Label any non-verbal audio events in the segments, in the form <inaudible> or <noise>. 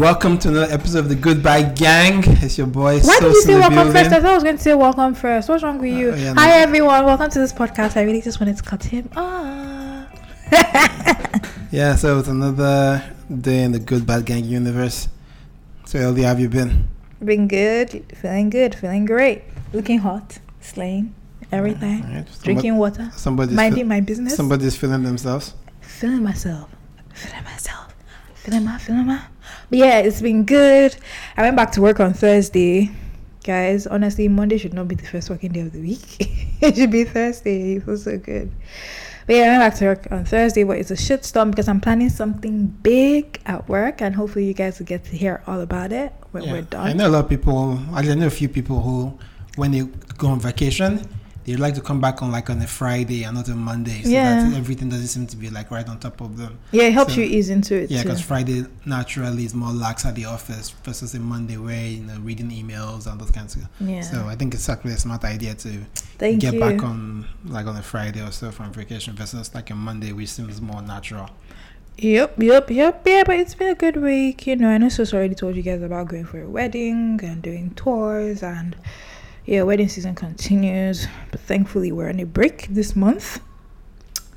Welcome to another episode of the Goodbye Gang. It's your boy. Why did you say welcome first? I thought I was going to say welcome first. What's wrong with you? Uh, yeah, Hi no. everyone, welcome to this podcast. I really just wanted to cut him off. <laughs> Yeah, so it's another day in the Goodbye Gang universe. So, how have you been? Been good, feeling good, feeling great, looking hot, slaying, everything, somebody- drinking water, Somebody's, minding my business, somebody's feeling themselves. feeling myself, feeling myself, feeling my, feeling my. But yeah, it's been good. I went back to work on Thursday. Guys, honestly, Monday should not be the first working day of the week. <laughs> it should be Thursday. It feels so good. But yeah, I went back to work on Thursday, but it's a shitstorm because I'm planning something big at work, and hopefully you guys will get to hear all about it when Yeah. we're done. I know a lot of people, I know a few people who, when they go on vacation, they like to come back on like on a Friday and not a Monday. So Yeah. that everything doesn't seem to be like right on top of them. Yeah, it helps So- you ease into it Yeah, because Friday naturally is more lax at the office versus a Monday where you know reading emails and those kinds of. Yeah. So I think it's actually a smart idea to Thank get you. back on like on a Friday or so from vacation versus like a Monday, which seems more natural. Yep, yep, yep, yeah, but it's been a good week. You know, I know Sus already told you guys about going for a wedding and doing tours, and yeah, wedding season continues. But thankfully, we're on a break this month.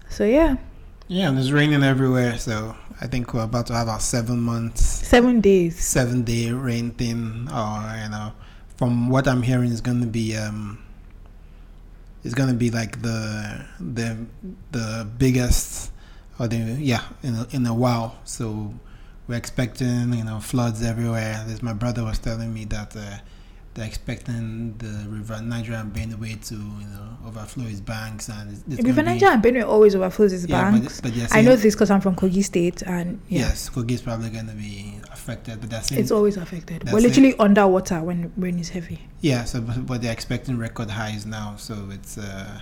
So yeah, Yeah, and it's raining everywhere, so I think we're about to have our seven months, seven days. seven day rain thing. Or you know, from what I'm hearing, is going to be um, it's going to be like the the the biggest or the yeah in a, in a while. So we're expecting you know floods everywhere. This my brother was telling me that uh, they're expecting the river Niger and Benue to you know overflow its banks and it's, it's River Niger and Benue always overflows its yeah, banks. But, but I know this because I'm from Kogi State, and yeah, Yes, Kogi is probably going to be affected, but they're it's always affected. We're it. literally underwater when rain is heavy. yeah. So, but, but they're expecting record highs now. So it's uh,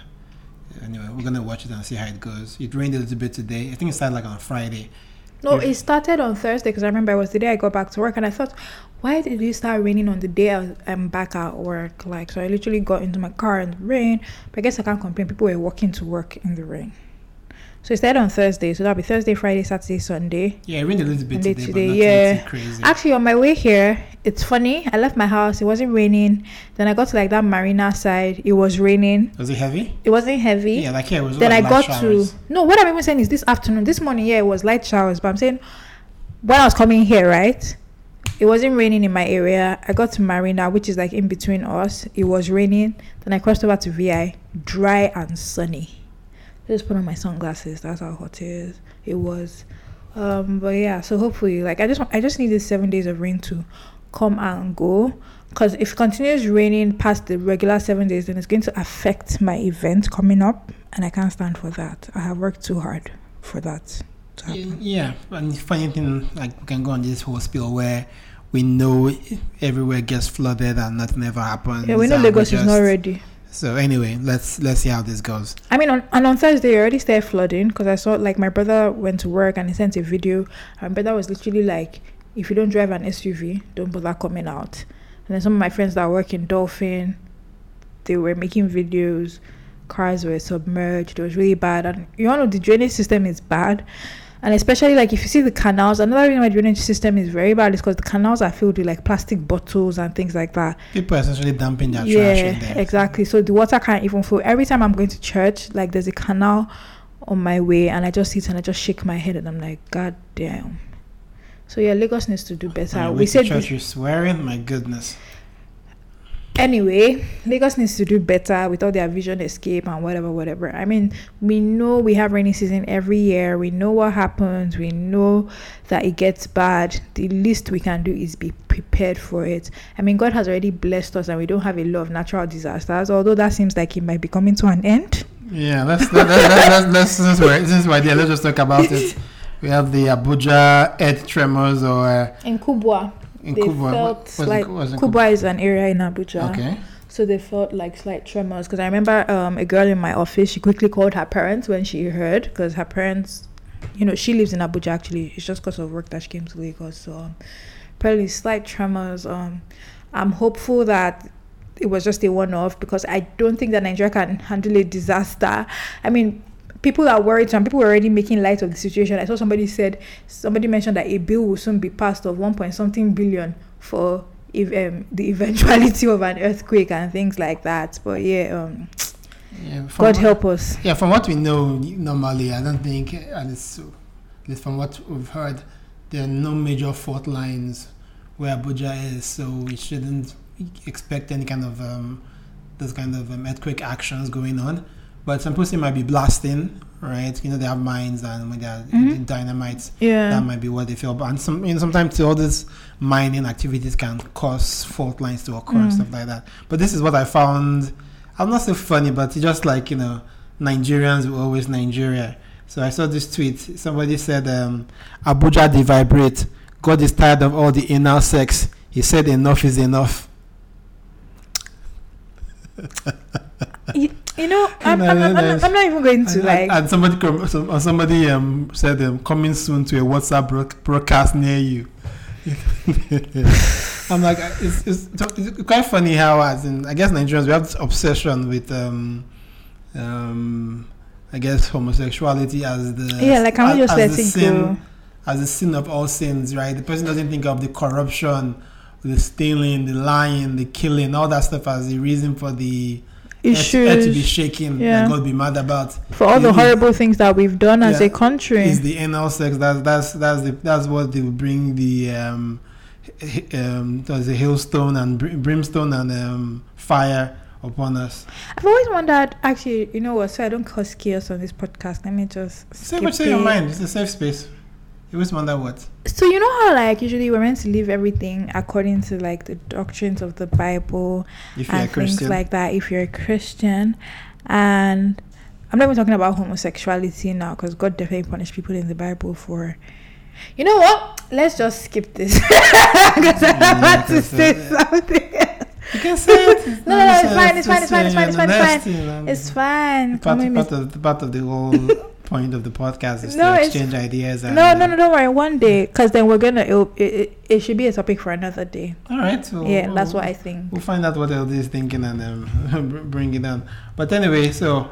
anyway. We're gonna watch it and see how it goes. It rained a little bit today. I think it started like on Friday. No, it started on Thursday because I remember it was the day I got back to work, and I thought, why did it start raining on the day I I'm back at work? Like, so I literally got into my car in the rain. But I guess I can't complain. People were walking to work in the rain. So it started on Thursday, so that'll be Thursday, Friday, Saturday, Sunday. Yeah, it rained a little bit today, today, but yeah. crazy. Actually, on my way here, it's funny. I left my house. It wasn't raining. Then I got to like that marina side. It was raining. was it heavy? It wasn't heavy. Yeah, like here it was. then like I got showers. to no. What I'm even saying is this afternoon, this morning, yeah, it was light showers. But I'm saying when I was coming here, right, it wasn't raining in my area. I got to Marina, which is like in between us. It was raining. Then I crossed over to VI, dry and sunny. Just put on my sunglasses. That's how hot it is. It was. Um, but yeah, so hopefully, like I just I just needed seven days of rain to come and go. Because if it continues raining past the regular seven days, then it's going to affect my event coming up, and I can't stand for that. I have worked too hard for that to happen. Yeah, and the funny thing, like we can go on this whole spiel where we know everywhere gets flooded and nothing ever happens. Yeah, we know and Lagos is not ready. So anyway, let's let's see how this goes. I mean, on, and on Thursday, already started flooding because I saw like my brother went to work and he sent a video. And my brother was literally like, if you don't drive an SUV, don't bother coming out. And then some of my friends that work in Dolphin, they were making videos. Cars were submerged. It was really bad. And you all know the drainage system is bad. And especially like if you see the canals, another reason why the drainage system is very bad is because the canals are filled with like plastic bottles and things like that. People are essentially dumping their trash Yeah, in there. exactly. So the water can't even flow. Every time I'm going to church, like there's a canal on my way, and I just sit and I just shake my head, and I'm like, God damn. So yeah, Lagos needs to do better. Oh, way we said church, we- you're swearing. My goodness. Anyway, Lagos needs to do better with all their vision escape and whatever, whatever. I mean, we know we have rainy season every year. We know what happens. We know that it gets bad. The least we can do is be prepared for it. I mean, God has already blessed us, and we don't have a lot of natural disasters. Although that seems like it might be coming to an end. Yeah, let's let, let, let, let, let's since we're since we're there, let's just talk about it. We have the Abuja earth tremors or uh, In Kubwa, in they Kubwa. felt like called? What's it Kubwa is an area in Abuja. Okay. So they felt like slight tremors because I remember um, a girl in my office. She quickly called her parents when she heard because her parents, you know, she lives in Abuja actually. It's just because of work that she came to Lagos. So um, apparently slight tremors. Um, I'm hopeful that it was just a one-off because I don't think that Nigeria can handle a disaster. I mean, people are worried. Some people were already making light of the situation. I saw somebody said somebody mentioned that a bill will soon be passed of one point something billion for if um, the <laughs> eventuality of an earthquake and things like that. But yeah, um, Yeah, God help us. Yeah, from what we know normally, I don't think, at least, at least from what we've heard, there are no major fault lines where Abuja is, so we shouldn't expect any kind of um, those kind of um, earthquake actions going on. But some people might be blasting, right? You know, they have mines and when they are Mhm. dynamites, Yeah. that might be what they feel. But and some, you know, sometimes all these mining activities can cause fault lines to occur and Mm. stuff like that. But this is what I found. I'm not so funny, but it's just like you know, Nigerians were always Nigeria. So I saw this tweet. Somebody said, um, "Abuja they vibrate. God is tired of all the anal sex. He said enough is enough." You, know, <laughs> I'm, I'm, I'm. I'm, I'm not even going to and, like. and somebody uh, somebody um, said um, coming soon to a WhatsApp broadcast near you. <laughs> I'm like, uh, it's, it's, it's quite funny how, as in, I guess Nigerians, we have this obsession with, um, um, I guess, homosexuality as the yeah, like can we as, just as let the sin, go? as the sin of all sins, right? The person doesn't think of the corruption, the stealing, the lying, the killing, all that stuff as the reason for the earth, earth to be Issues shaking Yeah. that God be mad about. for all the is- horrible things that we've done as a country. is the anal sex. That's that's that's the that's what they will bring the um, um there's a hailstone and br- brimstone and um fire upon us. I've always wondered, actually, you know what? So I don't cause chaos on this podcast. Let me just Say what's in your mind. It's a safe space. You always wonder what. So you know how like usually we're meant to live everything according to like the doctrines of the Bible If and things Christian, like that. If you're a Christian, and I'm not even talking about homosexuality now because God definitely punished people in the Bible for. You know what? Let's just skip this <laughs> because I'm Yeah, about to say uh, something. you can say it. <laughs> No, no, no, it's fine, it's fine, it's fine, it's fine, it's fine, it's fine. It's fine. Part, part, of, part of the whole point of the podcast is No, to exchange ideas. And, No, no, no, don't worry. One day, because then we're gonna. It, it, it should be a topic for another day. All right. So yeah, that's what I think. We'll find out what LD is thinking and um, <laughs> br- bring it down. But anyway, so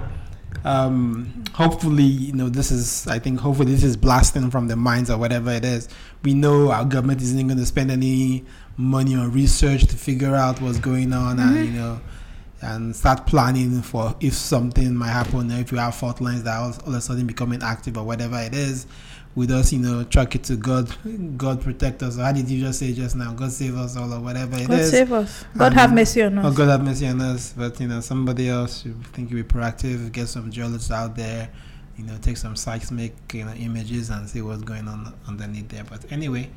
um, hopefully, you know, this is, I think, hopefully, this is blasting from the minds or whatever it is. We know our government isn't going to spend any money on research to figure out what's going on Mhm. and, you know, and start planning for if something might happen, or if you have fault lines that all, all of a sudden becoming active or whatever it is. With just you know, chuck it to God, God protect us. Or how did you just say just now? God save us all, or whatever it is. God save us. God have Um, mercy on us Oh, us. God have mercy on us. But, you know, somebody else should think you'll be proactive, get some geologists out there, you know, take some seismic you know, images and see what's going on underneath there. But anyway,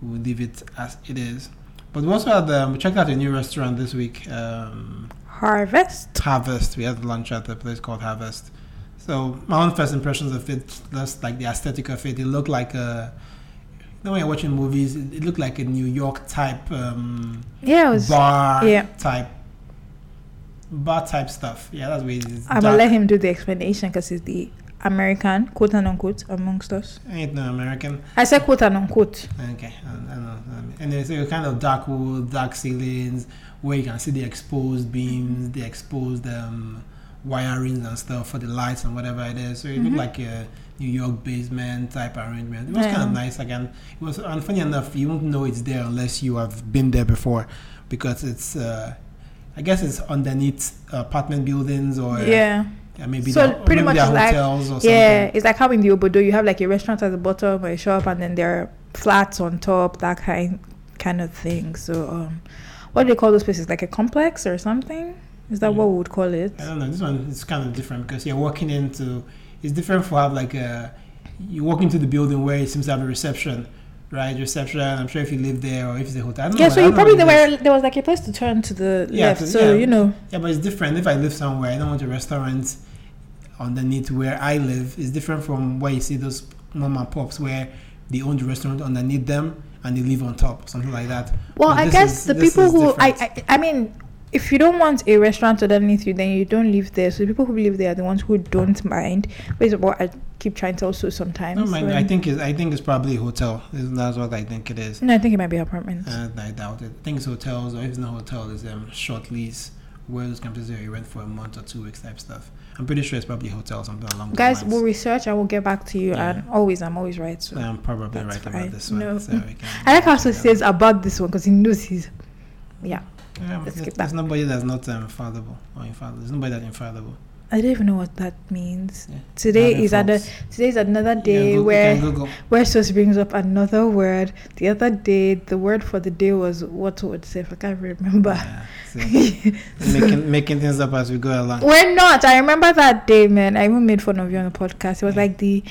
we'll leave it as it is. But we also had, um, we checked out a new restaurant this week, um, Harvest. Harvest. We had lunch at a place called Harvest. So my own first impressions of it, just like the aesthetic of it, it looked like a, you know, when you're watching movies, it, it looked like a New York type um, Yeah, it was. bar yeah. type bar type stuff. Yeah, that's where it is. I'm gonna let him do the explanation because he's the American, quote and unquote, amongst us. Ain't no American. I said quote and unquote. Okay, I, I know. Anyway, so you're kind of dark wood, dark ceilings, where you can see the exposed beams, the exposed um, wirings and stuff for the lights and whatever it is. So it looked like a New York basement type arrangement. It was kind of nice. Again, it was. And funny enough, you won't know it's there unless you have been there before, because it's. Uh, I guess it's underneath apartment buildings or Yeah. Yeah, maybe So they're- pretty much like- hotels or something. Yeah, it's like how in the Obodo you have like a restaurant at the bottom or a shop, and then there are flats on top, that kind kind of thing. So, um, what do they call those places? Like a complex or something? Is that what we would call it? I don't know. This one is kind of different because you're walking into. It's different for have like a. You walk into the building where it seems to have a reception, right? Reception. I'm sure if you live there or if it's a hotel. I don't Yeah, know, so you probably there were there was like a place to turn to the Yeah, left. So yeah. you know, Yeah, but it's different. If I live somewhere, I don't want a restaurant underneath where I live. It's different from where you see those mom and pops where they own the restaurant underneath them and they live on top, something like that. well, But I guess is- the people who I, different. I I mean, if you don't want a restaurant underneath you, then you don't live there. So the people who live there are the ones who don't mind. But on what I keep trying to also sometimes. No, when- I think it's, I think it's probably a hotel. That's what I think it is. no, I think it might be apartments. Uh, I doubt it. I think it's hotels, or if it's not hotel, it's um, short lease where those campuses are. You rent for a month or two weeks type stuff. I'm pretty sure it's probably a hotel or something along those Guys, lines. we'll research and we'll get back to you. Yeah. And always, I'm always right. So I'm probably That's right about this one. No. So we can <laughs> I like how he says about this one because he knows he's. Yeah. Yeah, let's there's, there's nobody that's not um, infallible or infallible. There's nobody that's infallible. I don't even know what that means. Yeah. Today is another. Today is another day where where Sos brings up another word. The other day, the word for the day was what would say. I can't remember. Yeah, making <laughs> making things up as we go along. We're not. I remember that day, man. I even made fun of you on the podcast. It was like the,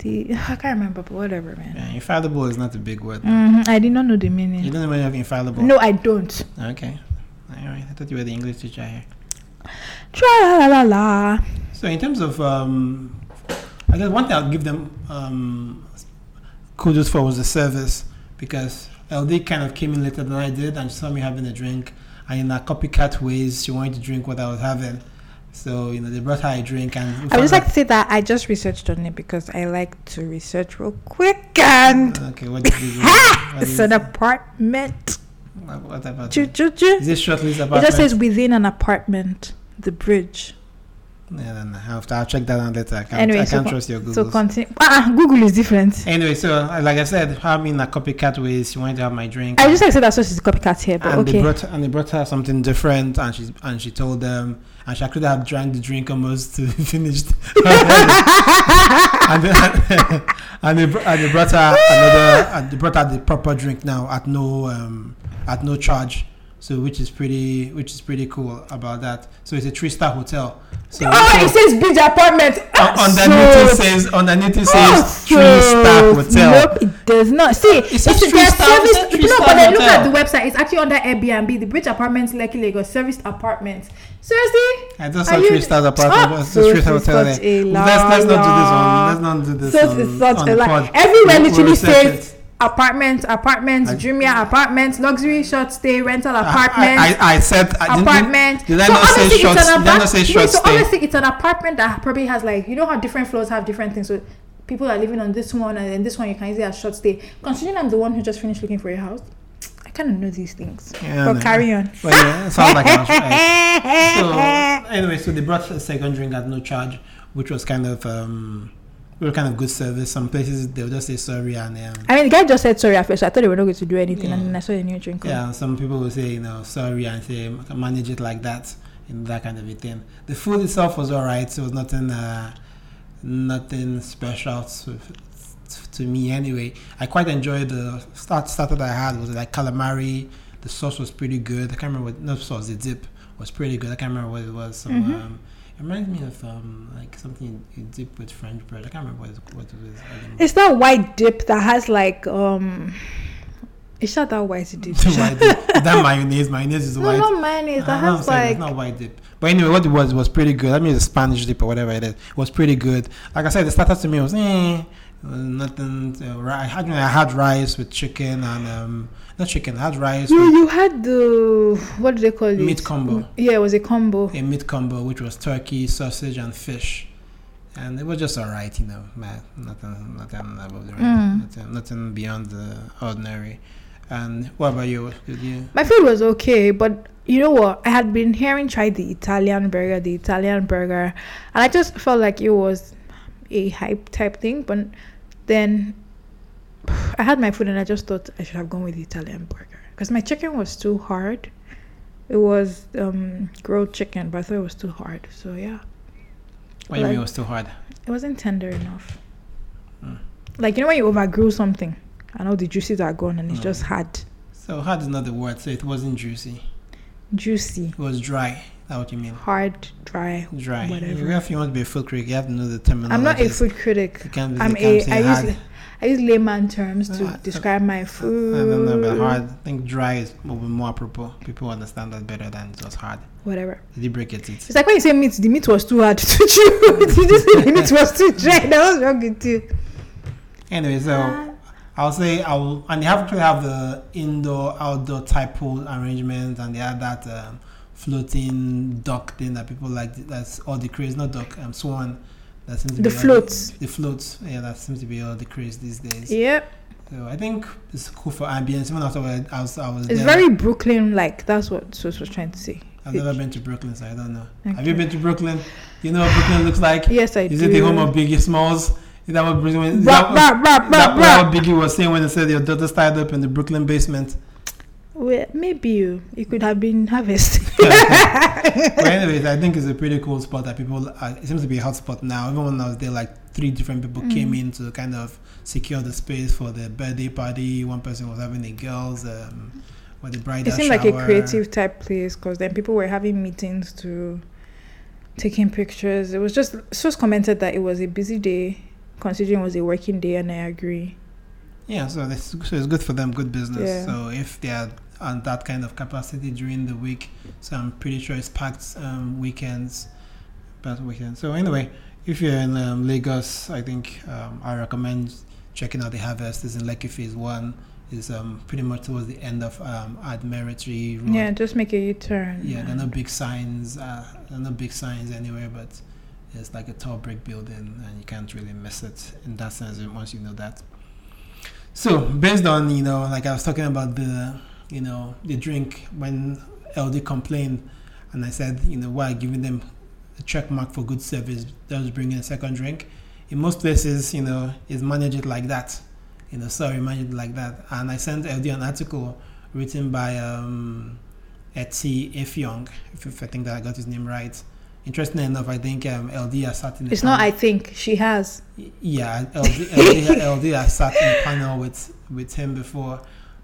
the <sighs> I can't remember, but whatever, man. Yeah, infallible is not a big word. hmm I did not know the meaning. You don't know when you have infallible. No, I don't. Okay. All right. I thought you were the English teacher here. Tra la la. So in terms of, um, I guess one thing I'll give them um, kudos for was the service because LD kind of came in later than I did and saw me having a drink and in a copycat ways she wanted to drink what I was having. So you know they brought her a drink and I would just like to say that I just researched on it because I like to research real quick and okay what did you? <laughs> What It's an apartment. what what about Choo it? choo choo. Is list It just says within an apartment, the bridge. yeah, then I'll, have to- I'll check that out later. I can't, Anyway, I so can't con- trust your Google. So continue. Ah, Google is different. anyway, so uh, like I said, having a copycat ways, she wanted to have my drink. I just like say that so she's a copycat here, but and they okay. brought and they brought her something different, and she and she told them, and she could have drank the drink almost to <laughs> finished. <laughs> and, they, <laughs> and, they, and they brought her another, and they brought her the proper drink now at no um, at no charge. So which is pretty which is pretty cool about that. So it's a three star hotel. So, oh, so it says beach apartment. un- Ah, underneath it says underneath it Ah, says three star hotel. Nope, it does not. See, It it's says their three-star service. hotel, no, three-star but then look at the website. It's actually under Airbnb. The Bridge Apartments, Lekki Lagos, serviced apartments. Seriously? I just Are saw you- three stars apartment. Ah, It's a three star hotel there. a Let's, let's not do this one. Let's not do this So on, it's such on a lie. pod. Everywhere We'll- we'll literally says. Apartments, apartments, I- apartments, luxury short stay, rental I- apartments. I, I, I said I didn't- apartment. Did I so not say short? Did I not say short Wait, so obviously it's an apartment that probably has like you know how different floors have different things. So people are living on this one, and then this one you can easily have short stay. Considering I'm the one who just finished looking for a house, I kind of know these things. Yeah, but no. carry on. Well, yeah, sounds like I right. <laughs> So anyway, so they brought a second drink at no charge, which was kind of um, real kind of good service. Some places they'll just say sorry and um, I mean, the guy just said sorry at first. So I thought they were not going to do anything, Yeah. and then I saw a new drink. Yeah, and some people will say, you know, sorry and say manage it like that, you know, that kind of a thing. The food itself was alright, so it was nothing, uh, nothing special to, to me anyway. I quite enjoyed the start starter that I had was like calamari. The sauce was pretty good. I can't remember what no sauce. The dip was pretty good. I can't remember what it was. Some, Mhm. um, it reminds me of um, like something you dip with French bread. I can't remember what it, what it was. It's that white dip that has like um. It's not that white dip. <laughs> White dip. that mayonnaise, mayonnaise is no, white. not mayonnaise. That has like it's not white dip. But anyway, what it was was pretty good. I mean, the Spanish dip or whatever it is It was pretty good. Like I said, the starter to me was eh, nothing. Uh, I had I had rice with chicken and um, not chicken. I had rice you. with You had the what do they call it? meat combo, Yeah, it was a combo. a meat combo which was turkey, sausage, and fish. And it was just alright, you know, man. Nothing, nothing above the Mm. nothing, nothing beyond the ordinary. And what about you? Did you? My food was okay, but you know what? I had been hearing try the Italian burger, the Italian burger, and I just felt like it was a hype type thing. But then I had my food and I just thought I should have gone with the Italian burger because my chicken was too hard. It was um, grilled chicken, but I thought it was too hard. So yeah, What do you mean it was too hard? it wasn't tender enough. Mm. Like you know when you over grill something, and all the juices are gone and it's Mm. just hard, So hard is not the word. So it wasn't juicy. juicy, It was dry. That's what you mean. hard, dry. Dry. Whatever. If you want to be a food critic, you have to know the terminology. I'm not a food critic. You can't, I'm you can't I hard. use I use layman terms to Ah, describe my food. I don't know about hard. I think dry is will be more apropos. People understand that better than just hard. Whatever. Did you break it? It. It's like when you say meat, the meat was too hard <laughs> to chew. <laughs> you just say the meat was too dry. <laughs> That was wrong with you. Anyway, so I'll say I'll and they have to have the indoor outdoor type pool arrangement and they have that um, floating dock thing that people like. That's all the craze. Not dock. Um, swan. That seems to The be floats. The floats. Yeah, that seems to be all the craze these days. Yep. So I think it's cool for ambience. Even after I was, I was It's there, very Brooklyn like. That's what Sos was trying to say. I've never been to Brooklyn, so I don't know. Have you been to Brooklyn? You know what Brooklyn looks like? Yes, I Is do. it the home of Biggie Smalls? Is that what Brooklyn? Is that, rah, rah, that what Biggie was saying when he said your daughter's tied up in the Brooklyn basement? Well, maybe you. It could have been harvest. <laughs> <laughs> but anyways, I think it's a pretty cool spot that people. Are, it seems to be a hot spot now. Even when I was there, like three different people came Mm. in to kind of secure the space for the birthday party. One person was having a girls. Um, with the bridal it seemed like a creative type place because then people were having meetings to taking pictures. It was just Sus commented that it was a busy day, considering it was a working day, and I agree. Yeah, so, this, so it's good for them, good business. Yeah. So if they are on that kind of capacity during the week, so I'm pretty sure it's packed um, weekends, packed weekends. So anyway, if you're in um, Lagos, I think um, I recommend checking out the Harvest. It's in Lekki Phase One. It's um, pretty much towards the end of um, Admiralty Road. Yeah, just make a U-turn. Yeah, there are no big signs. Uh, there are no big signs anywhere, but it's like a tall brick building, and you can't really miss it in that sense once you know that. So, based on you know, like I was talking about the you know the drink when LD complained, and I said you know why giving them a check mark for good service, just bringing a second drink. In most places, you know, is manage it like that. You know, sorry, manage it like that. And I sent LD an article written by um, Etsy Ifyong, if, if I think that I got his name right. Interestingly enough, I think um, LD has sat in the It's not. I think she has. yeah, LD, LD, LD has sat in a panel with, with him before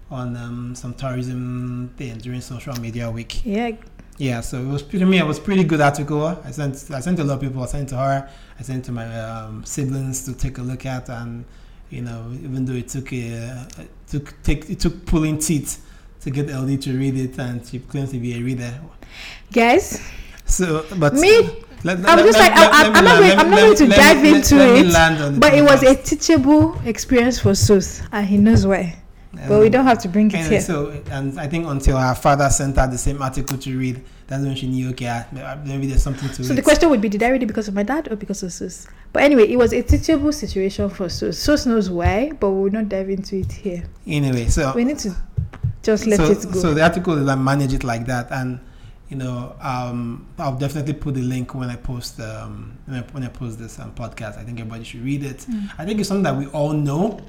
on um, some tourism thing during social media week. Yeah, Yeah, so it was pretty me. It was pretty good article. I sent I sent to a lot of people. I sent to her. I sent to my um, siblings to take a look at, and you know, even though it took a it took take it took pulling teeth to get LD to read it, and she claims to be a reader. guys. So, but Me, let- I'm let- just let- like, let- I- let me I'm not going- I'm not going to dive into it, land on the But it was a teachable experience for Sus, and he knows why. But we Um, don't have to bring it here. so and I think until her father sent her the same article to read, that's when she knew okay, maybe there's something to So it. the question would be, did I read it because of my dad or because of Sus? But anyway, it was a teachable situation for Sus. Sus knows why, but we will not dive into it here. anyway, so We need to just let so, it go. So the article is like manage it like that, and you know, um, I'll definitely put the link when I post um, when, I, when I post this um, podcast. I think everybody should read it. Mm. I think it's something that we all know,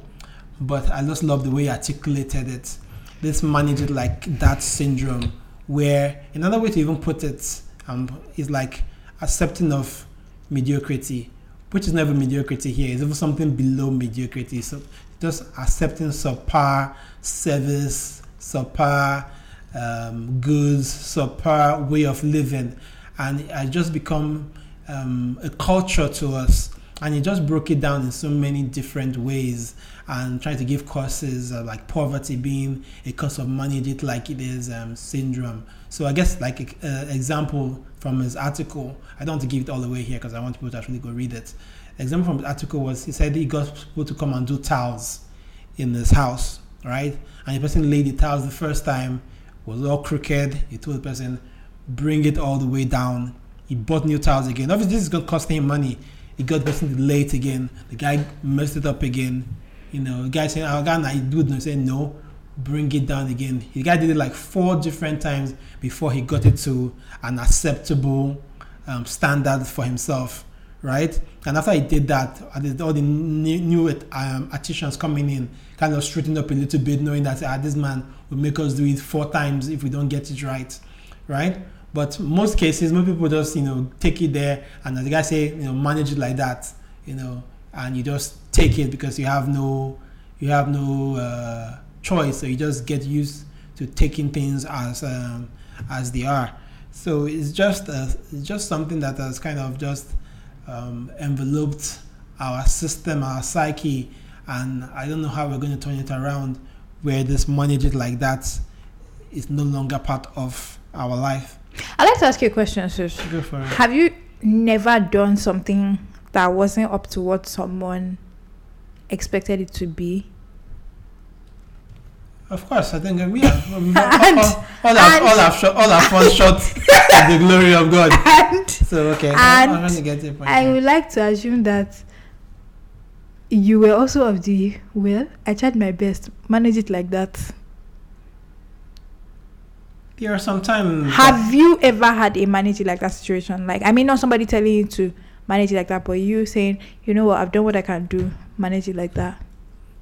but I just love the way you articulated it. This manage it like that syndrome, where another way to even put it um, is like accepting of mediocrity, which is never mediocrity here. It's even something below mediocrity. So just accepting subpar service, subpar um, goods, subpar way of living, and it has just become um, a culture to us. And he just broke it down in so many different ways and tried to give causes uh, like poverty being a cause of money it like it is um, syndrome. So I guess like an example from his article, I don't want to give it all away here because I want people to actually go read it. Example from the article was he said he got people to come and do tiles in his house, right? And the person laid the tiles the first time was all crooked. He told the person, bring it all the way down. He bought new tiles again. Obviously, this is going to cost him money. He got the person it again. The guy messed it up again. You know, the guy saying, "Oh, God, I do it." No, he said, "No, bring it down again." The guy did it like four different times before he got it to an acceptable um, standard for himself, right? And after he did that, all the new, new um, artisans coming in, kind of straightened up a little bit, knowing that ah, this man will make us do it four times if we don't get it right, right? But most cases, most people just you know take it there, and as the guy say, you know, manage it like that, you know, and you just take it because you have no, you have no uh, choice, so you just get used to taking things as um, as they are. So it's just a, it's just something that has kind of just um, enveloped our system, our psyche, and I don't know how we're going to turn it around where this manage it like that is no longer part of our life. I'd like to ask you a question, Sus. Go for it. Have you never done something that wasn't up to what someone expected it to be? Of course, I think um, <laughs> yeah, um, all, And- all, all, our, and- all, our shot, all our fun shots <laughs> to the glory of God. And So okay, And I'm going to get it. I would like to assume that you were also of the well, I tried my best. Manage it like that. There are sometimes Have you ever had a manage it like that situation? Like, I mean, not somebody telling you to manage it like that, but you saying, you know what, I've done what I can do, manage it like that.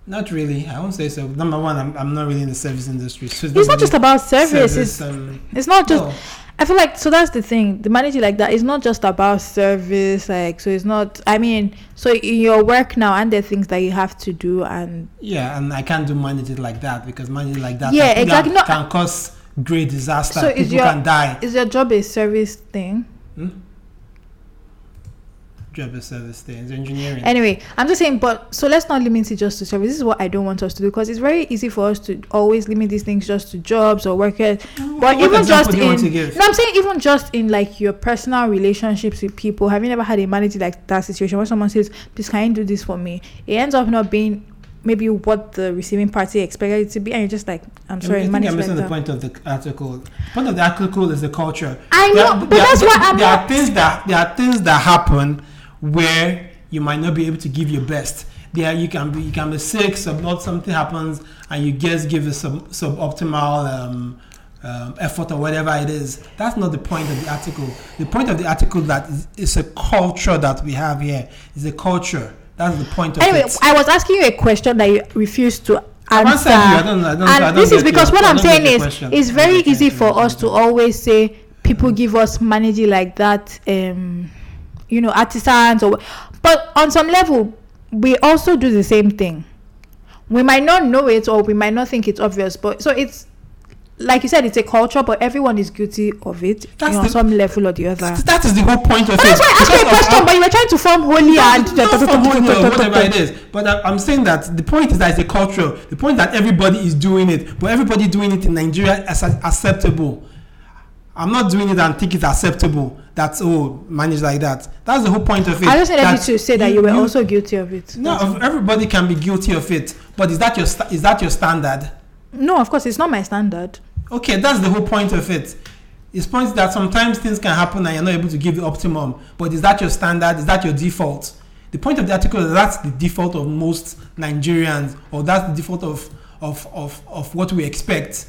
Not really. I won't say so. Number one, I'm, I'm not really in the service industry. So It's not just about service. service. It's, um, it's not just. no. I feel like so that's the thing. The manager like that is not just about service. Like, so it's not. I mean, so in your work now, and there are things that you have to do, and Yeah, and I can't do manage it like that because manage it like that Yeah, can, exactly. can, No, can cause great disaster. So People your- can die. is your job a service thing? Hmm? Job is service things, engineering. Anyway, I'm just saying, but so let's not limit it just to service. This is what I don't want us to do because it's very easy for us to always limit these things just to jobs or work. But What even just do you want to in, no, I'm saying even just in like your personal relationships with people. Have you never had a manager like that situation where someone says, "Please, can you do this for me?" It ends up not being maybe what the receiving party expected it to be, and you're just like, "I'm I sorry, think manage I'm missing the point of the article. Point of the article is the culture. I know, are- but there that's why I'm There not. are things that there are things that happen where you might not be able to give your best. There you can be you can be sick, sub not something happens, and you just give a sub suboptimal um, um, effort or whatever it is. That's not the point of the article. The point of the article that is, is a culture that we have here. Is a culture. That's the point of Anyway, it. I was asking you a question that you refused to answer. I don't- I don't- I and don't this is because your- what I'm saying is, question. it's very easy for us to always say people give us managing like that, um, you know, artisans or, but on some level, we also do the same thing. We might not know it or we might not think it's obvious, but so it's like you said, it's a culture, but everyone is guilty of it That's you know, on some level or the other. That is the whole point of But it. that's why I asked you a of question, but you were trying to form holy and from holy or whatever <laughs> it is. But I, I'm saying that the point is that it's a culture. The point that everybody is doing it, but everybody doing it in Nigeria is acceptable. I'm not doing it and think it's acceptable. That's oh managed like that. That's the whole point of it. I just wanted you that to say that you were also guilty of it. No, That's all. of- everybody can be guilty of it. But is that your sta- is that your standard? No, of course, it's not my standard. Okay, that's the whole point of it. It's point that sometimes things can happen and you're not able to give the optimum. But is that your standard? Is that your default? The point of the article is that's the default of most Nigerians, or that's the default of of, of, of what we expect.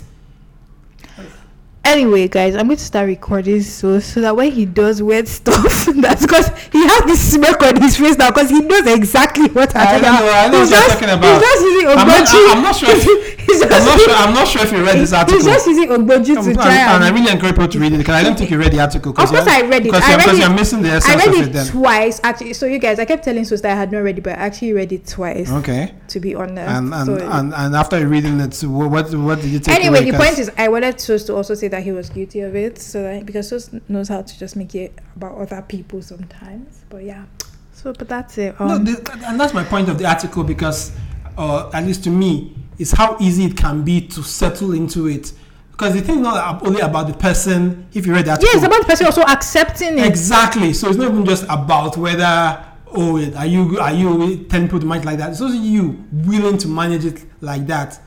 Anyway, guys, I'm going to start recording so so that when he does weird stuff, <laughs> that's because he has this smirk on his face now because he knows exactly what I I'm don't know, I know He's what you're just- talking about. He's just using I'm not- Ogboji. I'm not sure if- <laughs> he's I'm not sure. I'm not sure if you read this <laughs> article. He's just using Ogboji to try and I and. really encourage people to read it because I don't think you read the article. Of course, I read it. Because I you're, read because it. you're missing the I essence read of it it. Then. twice actually. So you guys, I kept telling Sister I had not read it, but I actually read it twice. Okay. To be honest. And and, So- and and after reading it, what what, did you take anyway, the point is, I wanted Sos to also say that he was guilty of it, so that because Sos knows how to just make it about other people sometimes. But yeah, so but that's it. Um, no, the, and that's my point of the article because, uh, at least to me, is how easy it can be to settle into it. Because the thing is not only about the person. If you read that, yeah, it's about the person also accepting it. exactly. So it's not even just about whether oh wait, are you are you telling people to manage like that. It's also you willing to manage it like that.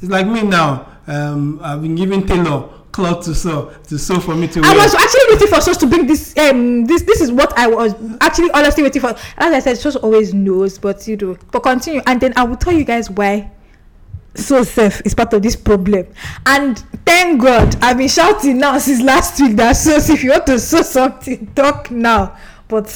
It's like me now. Um, I've been giving tailor cloth to sew to sew for me to I wear. was actually waiting for Sos to bring this. Um, this this is what I was actually honestly waiting for. As I said, Sos always knows, but you do. But continue, and then I will tell you guys why. So safe is part of this problem, and thank God I've been shouting now since last week that so if you want to sew something, talk now. But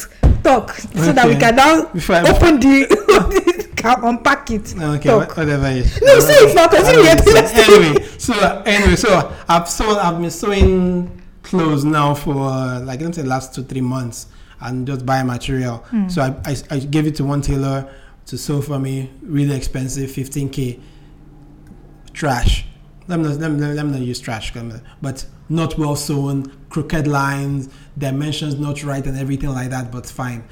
talk so that we can now I- open the <laughs> can unpack it. Okay, talk. wha- whatever. it is. No, say it now, continue. I don't. Anyway, so anyway, so I've sewn, I've been sewing clothes now for uh, like let me say last two three months, and just buy material. Hmm. So I, I I gave it to one tailor to sew for me, really expensive, fifteen k. Trash. Let me not, let me, let me not use trash, but not well sewn, crooked lines, dimensions not right, and everything like that. But fine.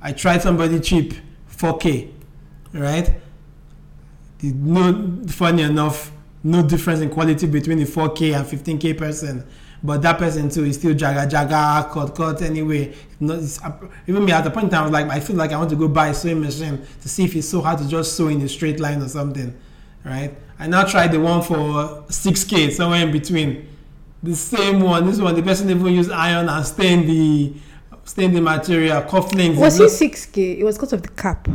I tried somebody cheap, 4K, right? No, funny enough, no difference in quality between the 4K and 15K person. But that person too is still jaga jaga, cut cut anyway. Not, it's, uh, even me at the point I was like, I feel like I want to go buy a sewing machine to see if it's so hard to just sew in a straight line or something, right? I now tried the one for 6K, somewhere in between. The same one, this one, the person even used iron and stain the stain the material, cufflinks. Was it it six k? It was because of the cap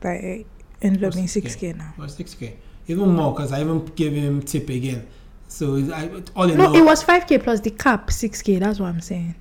that ended up being 6K? six k now. was 6k even more because i even gave him tip again So I, all in No, all, it was 5k plus the cap 6k. That's what I'm saying.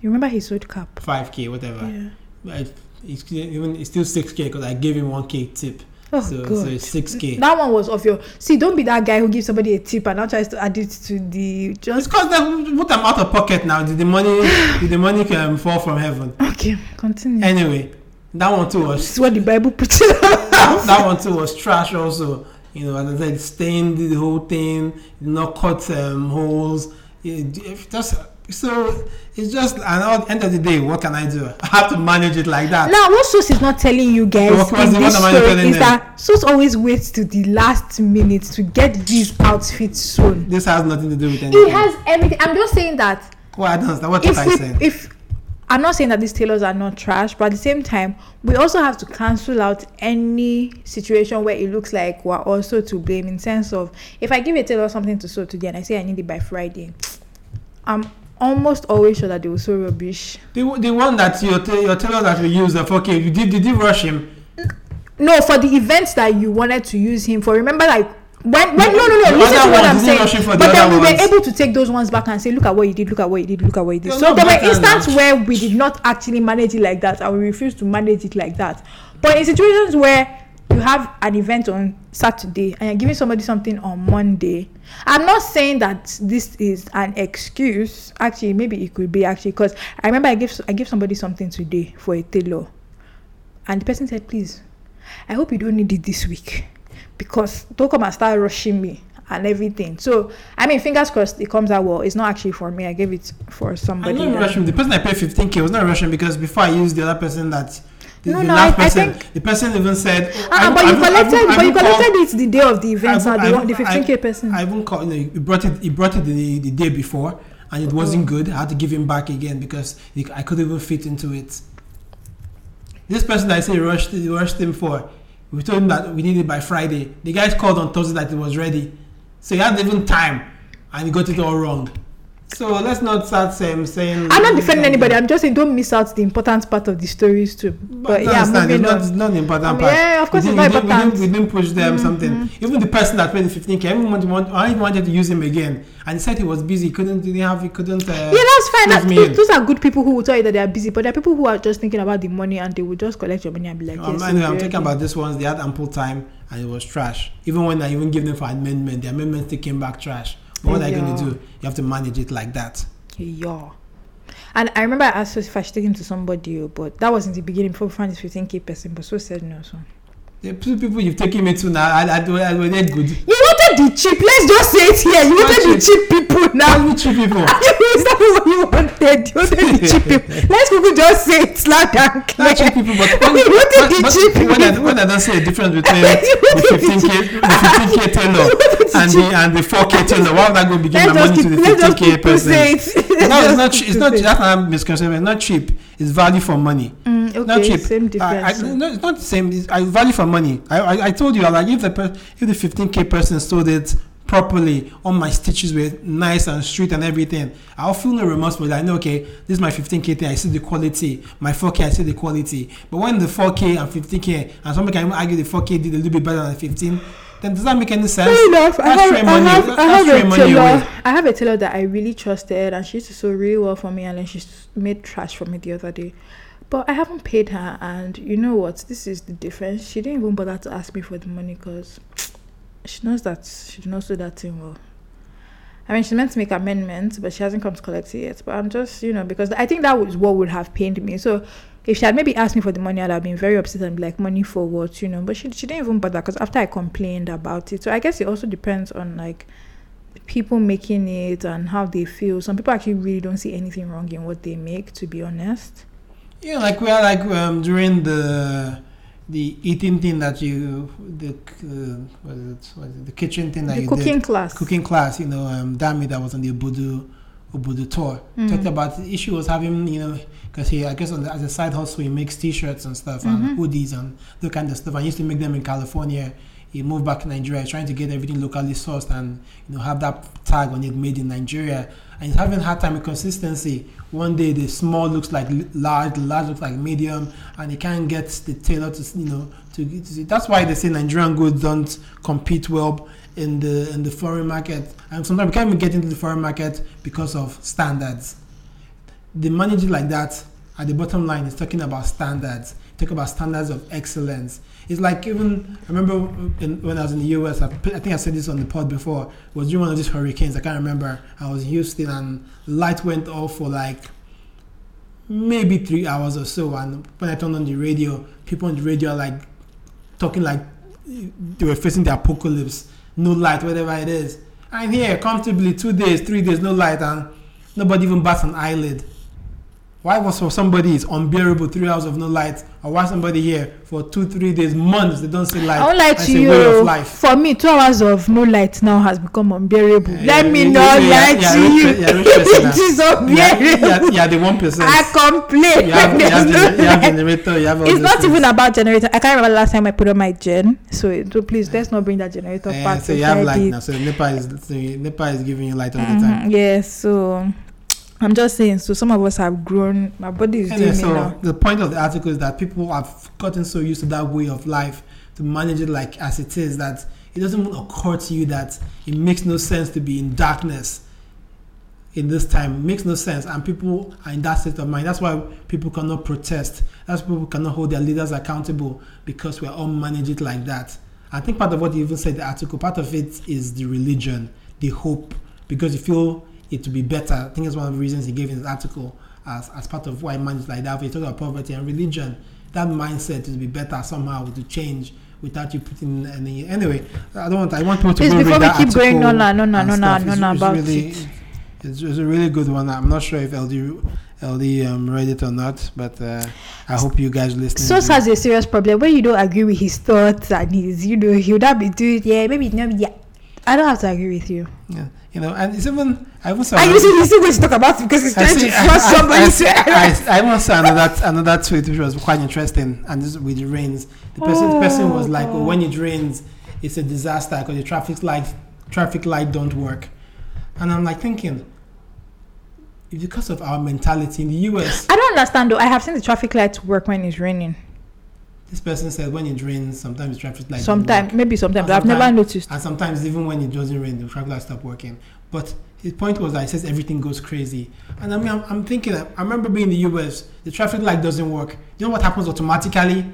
You remember he sold cap? five k, whatever. Yeah. But it's even it's still six k because I gave him one k tip. Oh so god. so six k. That one was of your. See, don't be that guy who gives somebody a tip and now tries to add it to the just. because what I'm out of pocket now. Did the money <sighs> did the money um, fall from heaven? Okay, continue. Anyway, that one too was this is what the Bible puts it. <laughs> that, that one too was trash also. You know, as I said, stained the whole thing, did not cut um, holes. It, it just so it's just and at the end of the day, what can I do? <laughs> I have to manage it like that. Now, what Sos is not telling you guys was in this what am story is them? that Sos always waits to the last minute to get these outfits sewn. This has nothing to do with anything. He has everything. I'm just saying that Well, I don't understand. What if I saying? if I'm not saying that these tailors are not trash, but at the same time, we also have to cancel out any situation where it looks like we're also to blame in sense of if I give a tailor something to sew today and I say I need it by Friday, I'm almost always sure that they were so rubbish. The, the one that your ta- your tailor that we use, uh, okay, you did did you rush him? No, for the events that you wanted to use him for, remember like when when no no The no listen to what I'm saying. him the But then we were ones. able to take those ones back and say, look at what you did, look at what you did, look at what you did. You're So there were instances where we did not actually manage it like that and we refused to manage it like that. But in situations where you have an event on Saturday and you're giving somebody something on Monday, I'm not saying that this is an excuse. Actually, maybe it could be actually because I remember I gave I gave somebody something today for a tailor, and the person said, "Please, I hope you don't need it this week because don't come and start rushing me and everything." So I mean, fingers crossed it comes out well. It's not actually for me. I gave it for somebody. I somebody. didn't that- rush him. The person I paid 15k was not rushing because before I used the other person that. The, No, the no, last I- I person, think- the person even said, Ah, I- but you I collected, I but you even called- collected it the day of the event. I- now, I- the, the 15k person. I even called, you know, he brought it, he brought it the, the day before, and it wasn't good. I had to give him back again because he, I couldn't even fit into it. This person I say rushed, rushed him for, we told him that we need it by Friday. The guys called on Thursday that it was ready, so he had even time, and he got it all wrong. So let's not start um, saying. I'm not defending anybody. I'm just saying don't miss out the important part of the stories too. But, yeah, understand, moving it's not, on. it's not the important part. yeah, of course we it's didn't, important. Mm-hmm. We didn't, we didn't push them something. Even the person that paid the 15k, I even, want, want, I wanted to use him again, and he said he was busy. He couldn't. Didn't have. He couldn't. Uh, Yeah, that's fine. That, those, those are good people who will tell you that they are busy, but there are people who are just thinking about the money and they will just collect your money and be like, Um, yes, anyway, I'm talking about this ones. They had ample time, and it was trash. Even when I even gave them for amendment, the amendments they came back trash. What are you going to do? You have to manage it like that. Yeah. And I remember I asked if I should take him to somebody, oh, but that was in the beginning before we found this 15k person, but so said no. So The two people you've taken me to now, I, I, I, were they good? you wanted the cheap. Let's just say it here. You Not wanted the cheap. cheap people now. Only two people. <laughs> Is that what you wanted? You wanted the cheap people. <laughs> Let's people just say it loud and clear. Not cheap people, but when, <laughs> You wanted the but- cheap but when, I, when I don't see a difference between the the 15k, the 15k tailor and the and the 4k tailor, why would I go be giving Let's my money to the let's just 15k keep to person? say. No, it's not. It's not. say. That's not misconception. It's not cheap. It's value for money. Mm, okay, not cheap. same I, I, difference. no, it's not the same. It's, I value for money. I, I, I told you, like, if the per, if the 15k person sold it properly, all my stitches were nice and straight and everything, I'll feel no remorse. But I know, okay, this is my 15k thing. I see the quality. My 4k, I see the quality. But when the 4k and 15k, and somebody can even argue the 4k did a little bit better than the 15, then does that make any sense? Fair enough. I have, I have, I have a tailor. I have a tailor that I really trusted, and she used to sew really well for me, and then she made trash for me the other day. But I haven't paid her, and you know what? This is the difference. She didn't even bother to ask me for the money because she knows that she did knows do that thing well. I mean, she's meant to make amendments, but she hasn't come to collect it yet. But I'm just, you know, because I think that was what would have pained me. So if she had maybe asked me for the money, I'd have been very upset and be like, money for what, you know. But she, she didn't even bother because after I complained about it. So I guess it also depends on like people making it and how they feel. Some people actually really don't see anything wrong in what they make, to be honest. Yeah, like we are like um, during the the eating thing that you the uh, what is it, what is it the kitchen thing that the you cooking did class. cooking class. You know, um, Dami that was on the Ubudu Ubudu tour Mm. talked about the issue was having you know because he I guess on the, as a side hustle he makes T-shirts and stuff Mhm. and hoodies and that kind of stuff. I used to make them in California. He moved back to Nigeria, trying to get everything locally sourced and you know have that tag on it made in Nigeria. And he's having a hard time with consistency. One day the small looks like large, the large looks like medium, and he can't get the tailor to you know to, to see. That's why they say Nigerian goods don't compete well in the in the foreign market, and sometimes we can't even get into the foreign market because of standards. The manager like that at the bottom line is talking about standards. Talk about standards of excellence. It's like even I remember in, when I was in the US. I, I think I said this on the pod before. It was during one of these hurricanes. I can't remember. I was in Houston and light went off for like maybe three hours or so. And when I turned on the radio, people on the radio are like talking like they were facing the apocalypse, no light, whatever it is. I'm here comfortably two days, three days, no light, and nobody even bats an eyelid. Why was for somebody it's unbearable three hours of no light, or why somebody here for two, three days, months they don't see light? I That's to a way of you. life. For me, two hours of no light now has become unbearable. Eh, eh, eh, yeah, Let yeah, me yeah, not lie to you. rich- yeah, rich <laughs> it is unbearable. yeah, the one percent. I complain. You have, you, have There's no gener- you have <laughs> generator. You have It's not things. even about generator. I can't remember the last time I put on my gen. So, so please, let's not bring that generator Yeah, back. so you have light now. So NEPA is so NEPA is giving you light all the mm-hmm. time. Yeah, so I'm just saying. So some of us have grown. My body is Anyway, doing me so now. the point of the article is that people have gotten so used to that way of life to manage it like as it is that it doesn't even occur to you that it makes no sense to be in darkness in this time. It makes no sense, and people are in that state of mind. That's why people cannot protest. That's why people cannot hold their leaders accountable because we're all manage it like that. I think part of what you even said the article, part of it is the religion, the hope, because you feel it to be better. I think it's one of the reasons he gave in his article as, as part of why man is like that. When you talk about poverty and religion, that mindset to be better somehow to change without you putting any. Anyway, I don't want. I want people to Please, go before read we that keep going, article no, no, no, no, no, no, no, about really, it. It's, it's a really good one. I'm not sure if LD LD um, read it or not, but uh, I hope you guys listening. Sos has a serious problem when you don't agree with his thoughts and his, you know, he'll not be doing, it, yeah, maybe not, yeah. I don't have to agree with you. Yeah, you know, and it's even I even saw. And you see, you see what to talk about because he's I trying to I- force I- somebody I- to. I, ah. I once saw another another tweet which was quite interesting, and this with the rains. The person the person was like, oh, when it rains, it's a disaster because the traffic light traffic light don't work, and I'm like thinking, because of our mentality in the U.S., I don't understand though. I have seen the traffic lights work when it's raining. This person said when it rains, sometimes the traffic light don't Sometimes, maybe sometimes. And I've never noticed. and sometimes even when it doesn't rain, the traffic lights stop working. But his point was that he says everything goes crazy, and I mean, I'm, I'm thinking. I remember being in the U.S. The traffic light doesn't work. You know what happens automatically?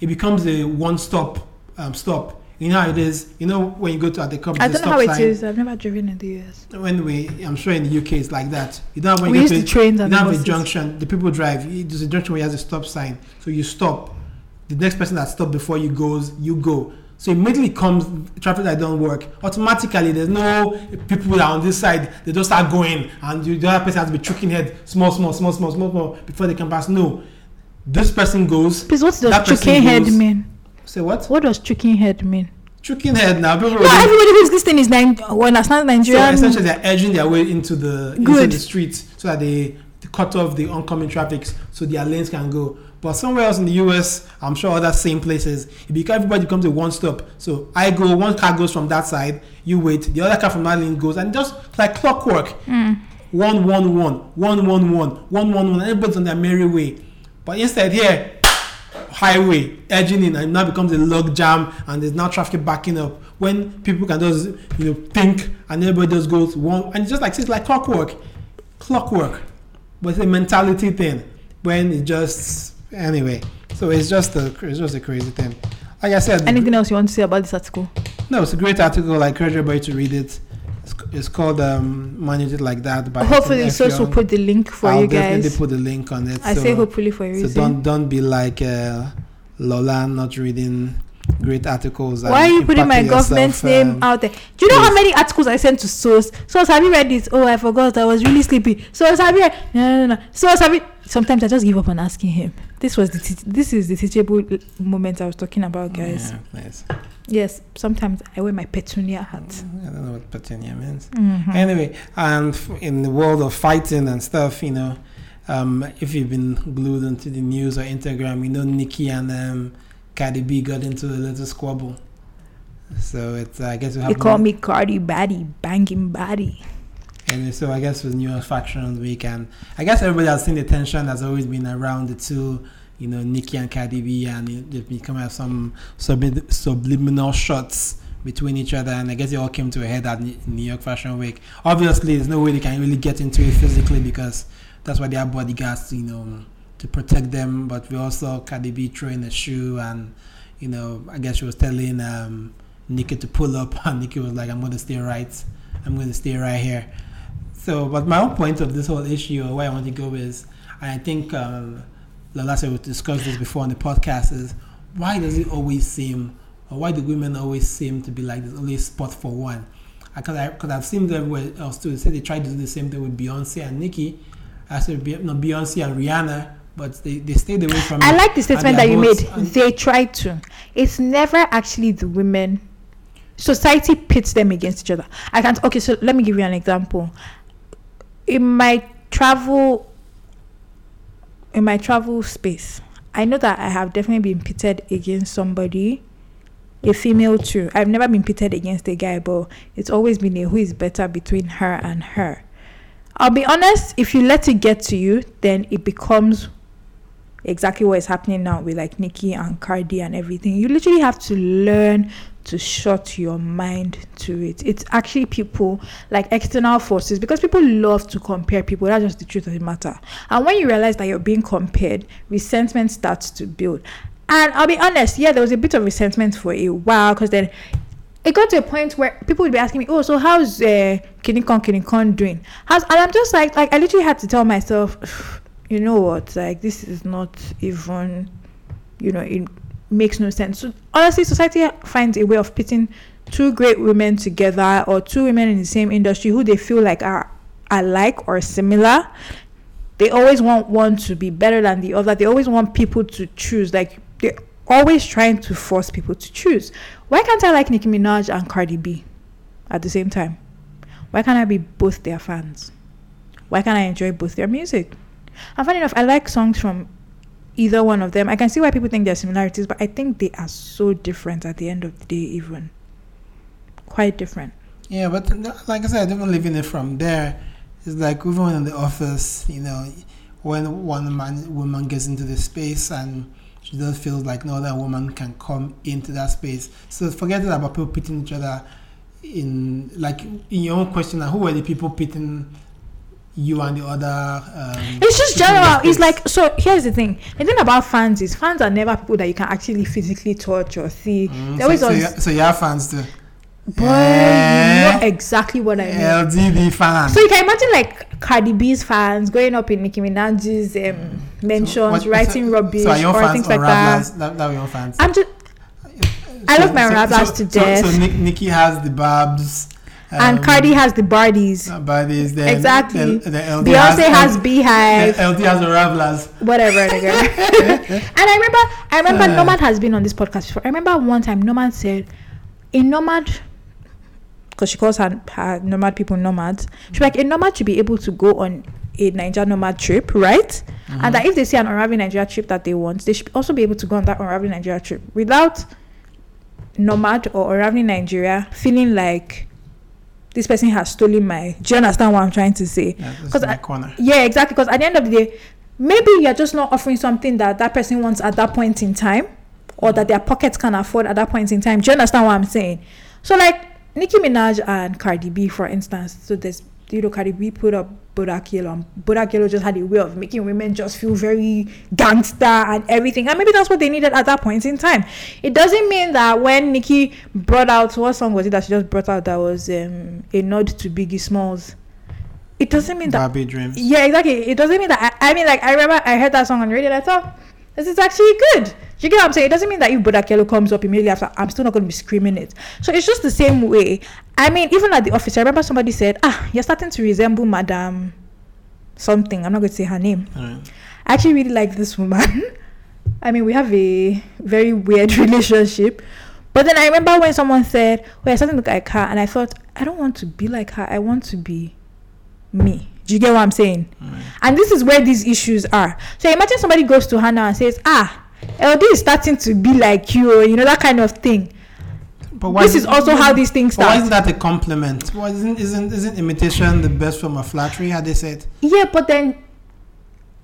It becomes a one-stop um, stop. You know how it is. You know when you go to at the cup, I don't know stop how it sign. is. I've never driven in the US. When we, I'm sure in the UK it's like that. You don't have when We you use go the trains you don't have a junction. The people drive. There's a junction where has a stop sign, so you stop. The next person that stopped before you goes, you go. So immediately comes traffic that don't work. Automatically, there's no people that are on this side. They just start going, and you, the other person has to be tricking head, small, small, small, small, small, small, before they can pass. No, this person goes. Please, what does tricking head mean? Say what? What does tricking head mean? Tricking head now. People No, everybody thinks this thing is nine, well, understand So Nigerian. essentially, they're edging their way into the into the streets so that they, they cut off the oncoming traffic so their lanes can go. But somewhere else in the US, I'm sure other same places, it becomes everybody becomes a one stop. So I go, one car goes from that side, you wait, the other car from that lane goes, and just like clockwork, Mm. one one one, one one one, one one one, everybody's on their merry way. But instead here, highway edging in and it now becomes a log jam and there's now traffic backing up when people can just you know think and everybody just goes one and it's just like it's like clockwork clockwork but it's a mentality thing when it just anyway so it's just a it's just a crazy thing like i said Anything else you want to say about this article? no it's a great article i encourage everybody to read it it's, it's called um manage it like that by hopefully, Sos will put the link for I'll you definitely put the link on it I so, say hopefully for you. so reason. don't don't be like uh, Lola not reading great articles. Why are you putting my impacting government's yourself, name um, out there? Do you know how many articles I sent to Source? Source, have you read this? Oh, I forgot. I was really sleepy. Source, have you read? No, no, no. Source, have you? Sometimes I just give up on asking him. This was the te- this is the teachable moment I was talking about, guys. Yeah, please. Yes, sometimes I wear my petunia hat. I don't know what petunia means. Mhm. Anyway, and f- in the world of fighting and stuff, you know, um, if you've been glued onto the news or Instagram, you know, Nicki and um, Cardi B got into a little squabble. So it's uh, I guess we They call me Cardi Bardi, banging body. And so I guess with New York Fashion Week, and I guess everybody has seen the tension that's always been around the two, you know, Nicki and Cardi B, and they've become have some subli- subliminal shots between each other, and I guess it all came to a head at New York Fashion Week. Obviously, there's no way they can really get into it physically because that's why they have bodyguards, you know, to protect them. But we also Cardi B throwing a shoe, and you know, I guess she was telling um, Nicki to pull up, <laughs> and Nicki was like, "I'm to stay right. I'm going to stay right here." So, but my own point of this whole issue, or where I want to go is, and I think um, Lola said we discussed this before on the podcast, is why does it always seem, or why do women always seem to be like there's only a spot for one? Because I, because I've seen them everywhere else too. They say they tried to do the same thing with Beyonce and Nicki. I said no, Beyonce and Rihanna, but they, they stayed away from I like the statement that you made. They tried to. It's never actually the women. Society pits them against each other. I can't. Okay, so let me give you an example. In my travel, in my travel space, I know that I have definitely been pitted against somebody, a female too. I've never been pitted against a guy, but it's always been a who is better between her and her. I'll be honest, if you let it get to you, then it becomes exactly what is happening now with like Nicki and Cardi and everything. You literally have to learn to shut your mind to it. It's actually people like external forces because people love to compare people. That's just the truth of the matter. And when you realize that you're being compared, resentment starts to build. And I'll be honest, yeah, there was a bit of resentment for a while because then it got to a point where people would be asking me, "Oh, so how's uh, Kinikon Kinikon doing?" How's and I'm just like, like I literally had to tell myself, you know what, like this is not even, you know, it makes no sense. So honestly, society finds a way of pitting two great women together or two women in the same industry who they feel like are alike or similar. They always want one to be better than the other. They always want people to choose. Like they're always trying to force people to choose. Why can't I like Nicki Minaj and Cardi B at the same time? Why can't I be both their fans? Why can't I enjoy both their music? And funny enough, I like songs from either one of them. I can see why people think there are similarities, but I think they are so different at the end of the day, even. Quite different. Yeah, but like I said, even living it from there, it's like even in the office, you know, when one man woman gets into the space and she just feels like no other woman can come into that space. So forget about people pitting each other in like in your own question. Who were the people pitting you and the other? Um, It's just people in the general. It's like so. Here's the thing. The thing about fans is fans are never people that you can actually physically touch or see. Mm, so, so, you, so you have fans too. Boy, Eh? you know exactly what I mean. LDB fans. So you can imagine like Cardi B's fans going up in Nicki Minaj's um, mentions, What- writing so, rubbish So or things like that. That, that were your fans. I'm just I love my Unravellers to death. So, Nick, Nicki has the Barbz. And um, Cardi has the Bardies. uh, Bodies. Then, Exactly. Then, then LD Beyonce has L- Beyhive. LD has Unravellers. whatever nigga. <laughs> and I remember I remember Uh. Nomad has been on this podcast before. I remember one time Nomad said in Nomad because she calls her, her nomad people nomads. She's like a nomad should be able to go on a Niger nomad trip, right? And that if they see an unraveling Nigeria trip that they want, they should also be able to go on that unraveling Nigeria trip without nomad or unraveling Nigeria feeling like this person has stolen my. Do you understand what I'm trying to say? Yeah, this is 'Cause corner. Yeah, exactly. Because at the end of the day, maybe you're just not offering something that that person wants at that point in time, or that their pockets can afford at that point in time. Do you understand what I'm saying? So, like Nicki Minaj and Cardi B, for instance. So there's you know Cardi B put up And Bodak Yellow just had a way of making women just feel very gangster and everything. And maybe that's what they needed at that point in time. It doesn't mean that when Nicki brought out what song was it that she just brought out that was um, a nod to Biggie Smalls. It doesn't mean that Barbie dreams. yeah, exactly. It doesn't mean that. I, I mean, like, I remember I heard that song on the radio and I thought, this is actually good. You get what I'm saying? It doesn't mean that if Bodak Yellow comes up immediately after, I'm still not going to be screaming it. So it's just the same way. I mean, even at the office, I remember somebody said, ah, you're starting to resemble Madame something. I'm not going to say her name. I actually really like this woman. <laughs> I mean, we have a very weird <laughs> relationship. But then I remember when someone said, "Oh, you're starting to look like her," and I thought, I don't want to be like her. I want to be me. Do you get what I'm saying? Alright. And this is where these issues are. So imagine somebody goes to Hannah and says, "Ah, LD is starting to be like you," or, you know that kind of thing. But why This is also how these things But why isn't that a compliment? Why isn't isn't isn't imitation the best form of flattery? Had they said? Yeah, but then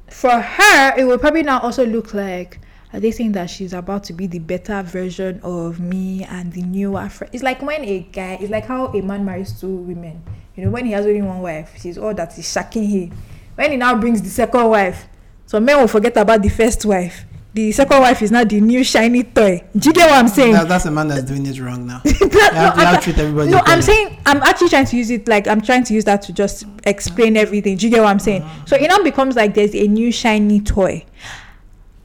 for her, it will probably now also look like are they saying that she's about to be the better version of me and the newer friend? It's like when a guy, it's like how a man marries two women. You know, when he has only one wife, she's all that is shocking him. When he now brings the second wife, so men will forget about the first wife. The second wife is now the new shiny toy. Do you get what I'm saying? That, that's a man that's doing it wrong now. you <laughs> have, you have to treat everybody no, I'm saying I'm actually trying to use it like I'm trying to use that to just explain everything. Do you get what I'm saying? Uh-huh. So it now becomes like there's a new shiny toy.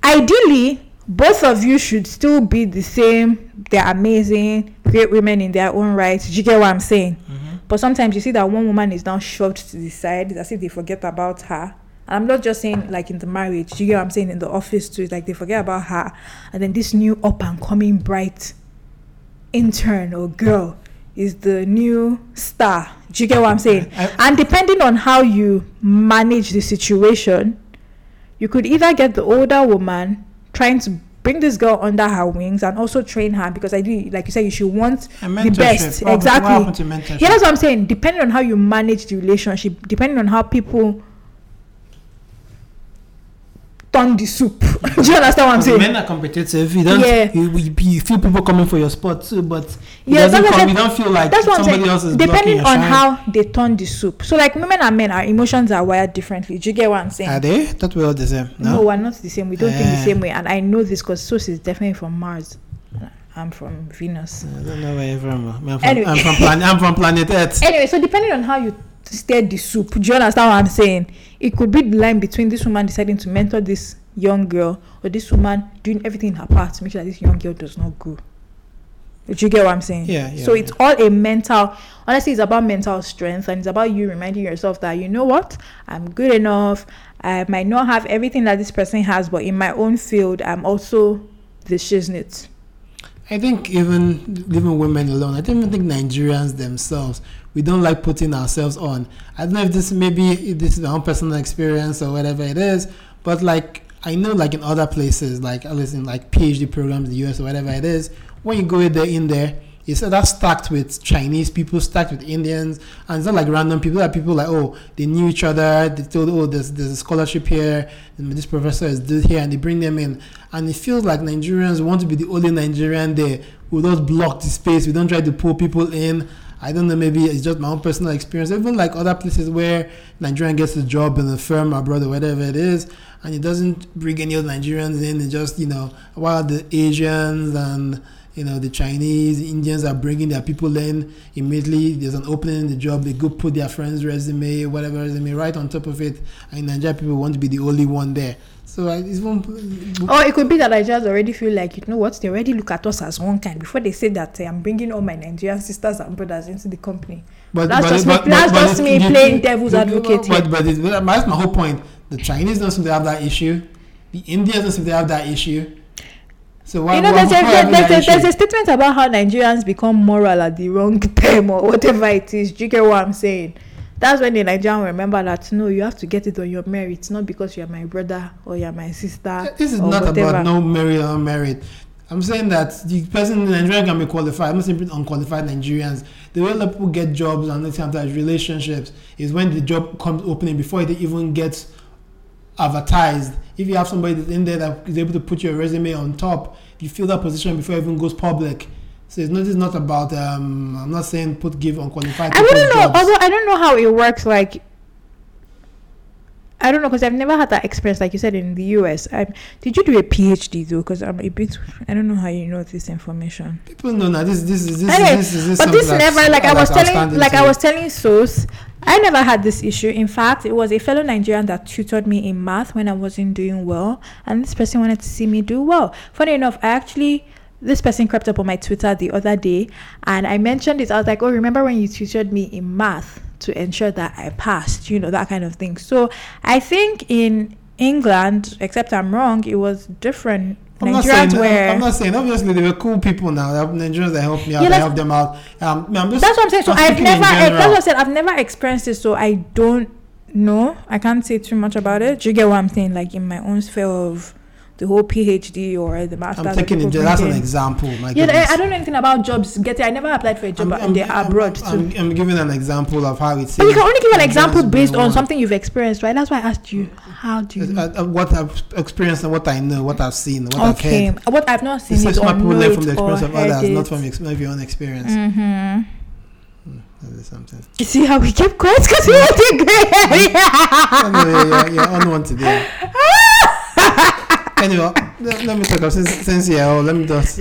Ideally, both of you should still be the same. They're amazing, great women in their own right. Do you get what I'm saying? Mm-hmm. But sometimes you see that one woman is now shoved to the side, as if they forget about her. And I'm not just saying like in the marriage. Do you get what I'm saying? In the office too, it's like they forget about her, and then this new up and coming bright intern or girl is the new star. Do you get what I'm saying? I- and depending on how you manage the situation, you could either get the older woman trying to bring this girl under her wings and also train her because I do, like you said, you should want the best. What- exactly. What? Yeah, that's what I'm saying. Depending on how you manage the relationship, depending on how people turn the soup. <laughs> Do you understand what I'm saying? Men are competitive. You don't. Yeah. You, you, you feel people coming for your spot too, but Yeah, that's come. You don't feel like That's what I'm somebody saying. else is Depending on how they turn the soup. So, like women and men, our emotions are wired differently. Do you get what I'm saying? Are they? That we're all the same. no? No. we're not the same. We don't think the Eh. same way. And I know this because Sos is definitely from Mars. I'm from Venus. I don't know where you're from. I'm from, Anyway. I'm from planet. I'm from planet Earth. Anyway, so depending on how you stir the soup, do you understand what I'm saying? It could be the line between this woman deciding to mentor this young girl or this woman doing everything in her power to make sure that this young girl does not grow. Do you get what I'm saying? Yeah, yeah, So it's all a mental. Honestly, it's about mental strength, and it's about you reminding yourself that you know what, I'm good enough. I might not have everything that this person has, but in my own field, I'm also the shiznit. I think even leaving women alone, I don't even think Nigerians themselves, we don't like putting ourselves on. I don't know if this maybe if this is my own personal experience or whatever it is, but like I know like in other places, like at least in like PhD programs in the US or whatever it is, when you go in there in there, it's either stacked with Chinese people, stacked with Indians, and it's not like random people. That people like, oh, they knew each other. They told, oh, there's there's a scholarship here, and this professor is here, and they bring them in, and it feels like Nigerians want to be the only Nigerian there. We don't block the space. We don't try to pull people in. I don't know. Maybe it's just my own personal experience. Even like other places where Nigerian gets a job in a firm abroad or whatever it is, and it doesn't bring any other Nigerians in. It just you know while the Asians and you know the Chinese, Indians are bringing their people in immediately. There's an opening in the job. They go put their friend's resume, whatever resume, right on top of it. And Nigerian people want to be the only one there. So I, it's one. Or it could be that Nigerians already feel like, you know what, they already look at us as one kind before they say that eh, I'm bringing all my Nigerian sisters and brothers into the company. But That's but- just but- me- that's but- but just me playing devil's advocate But here. but it's, but that's my whole point. The Chinese don't seem to have that issue. The Indians don't seem to have that issue. So why? you know, why, there's a, why having there's, a, there's a statement about how Nigerians become moral at the wrong <laughs> time or whatever it is. Do you get what I'm saying? That's when the Nigerian remember that no, you have to get it on your merit, not because you're my brother or you're my sister. This is not whatever. about no merit or merit. I'm saying that the person in Nigeria can be qualified. I'm not saying unqualified Nigerians. The way that people get jobs and let's have relationships is when the job comes opening before it even gets advertised. If you have somebody that's in there that is able to put your resume on top, you fill that position before it even goes public. So it's not, it's not about. Um, I'm not saying put give unqualified. I wouldn't know. jobs. Although I don't know how it works. Like, I don't know because I've never had that experience. Like you said in the US. I, did you do a PhD though? Because I'm a bit. I don't know how you know this information. People know now. This this is this Anyway, is this this but this never like I was telling like I was telling Sos, I never had this issue. In fact, it was a fellow Nigerian that tutored me in math when I wasn't doing well, and this person wanted to see me do well. Funny enough, I actually this person crept up on my Twitter the other day, and I mentioned it. I was like, "Oh, remember when you tutored me in math to ensure that I passed?" You know that kind of thing. So I think in England, except I'm wrong, it was different. I'm not saying. Were. I'm not saying. Obviously, they were cool people now. Nigerians that help me out. Yeah, that that's- help them out. Um, just, That's what I'm saying. So I'm I've never, that's what I said. I've never experienced this, so I don't know. I can't say too much about it. Do you get what I'm saying? Like in my own sphere of the whole PhD or the master's. I'm that taking it. people That's an example. My Yeah, goodness. I, don't know anything about jobs. Getting, I never applied for a job in the abroad. I'm, I'm giving an example of how it's. but you can only give an example based on something you've experienced, right? That's why I asked you. How do you? Uh, uh, what I've experienced and what I know, what I've seen, what I've okay, heard. what I've not seen It's or people learn from the experience of others, not from ex- your own experience. Mm-hmm. Is something. You see how we kept quiet because we were agree. anyway, you're, you're on one today. <laughs> anyway, let, let me talk about since, since yeah, oh, let me just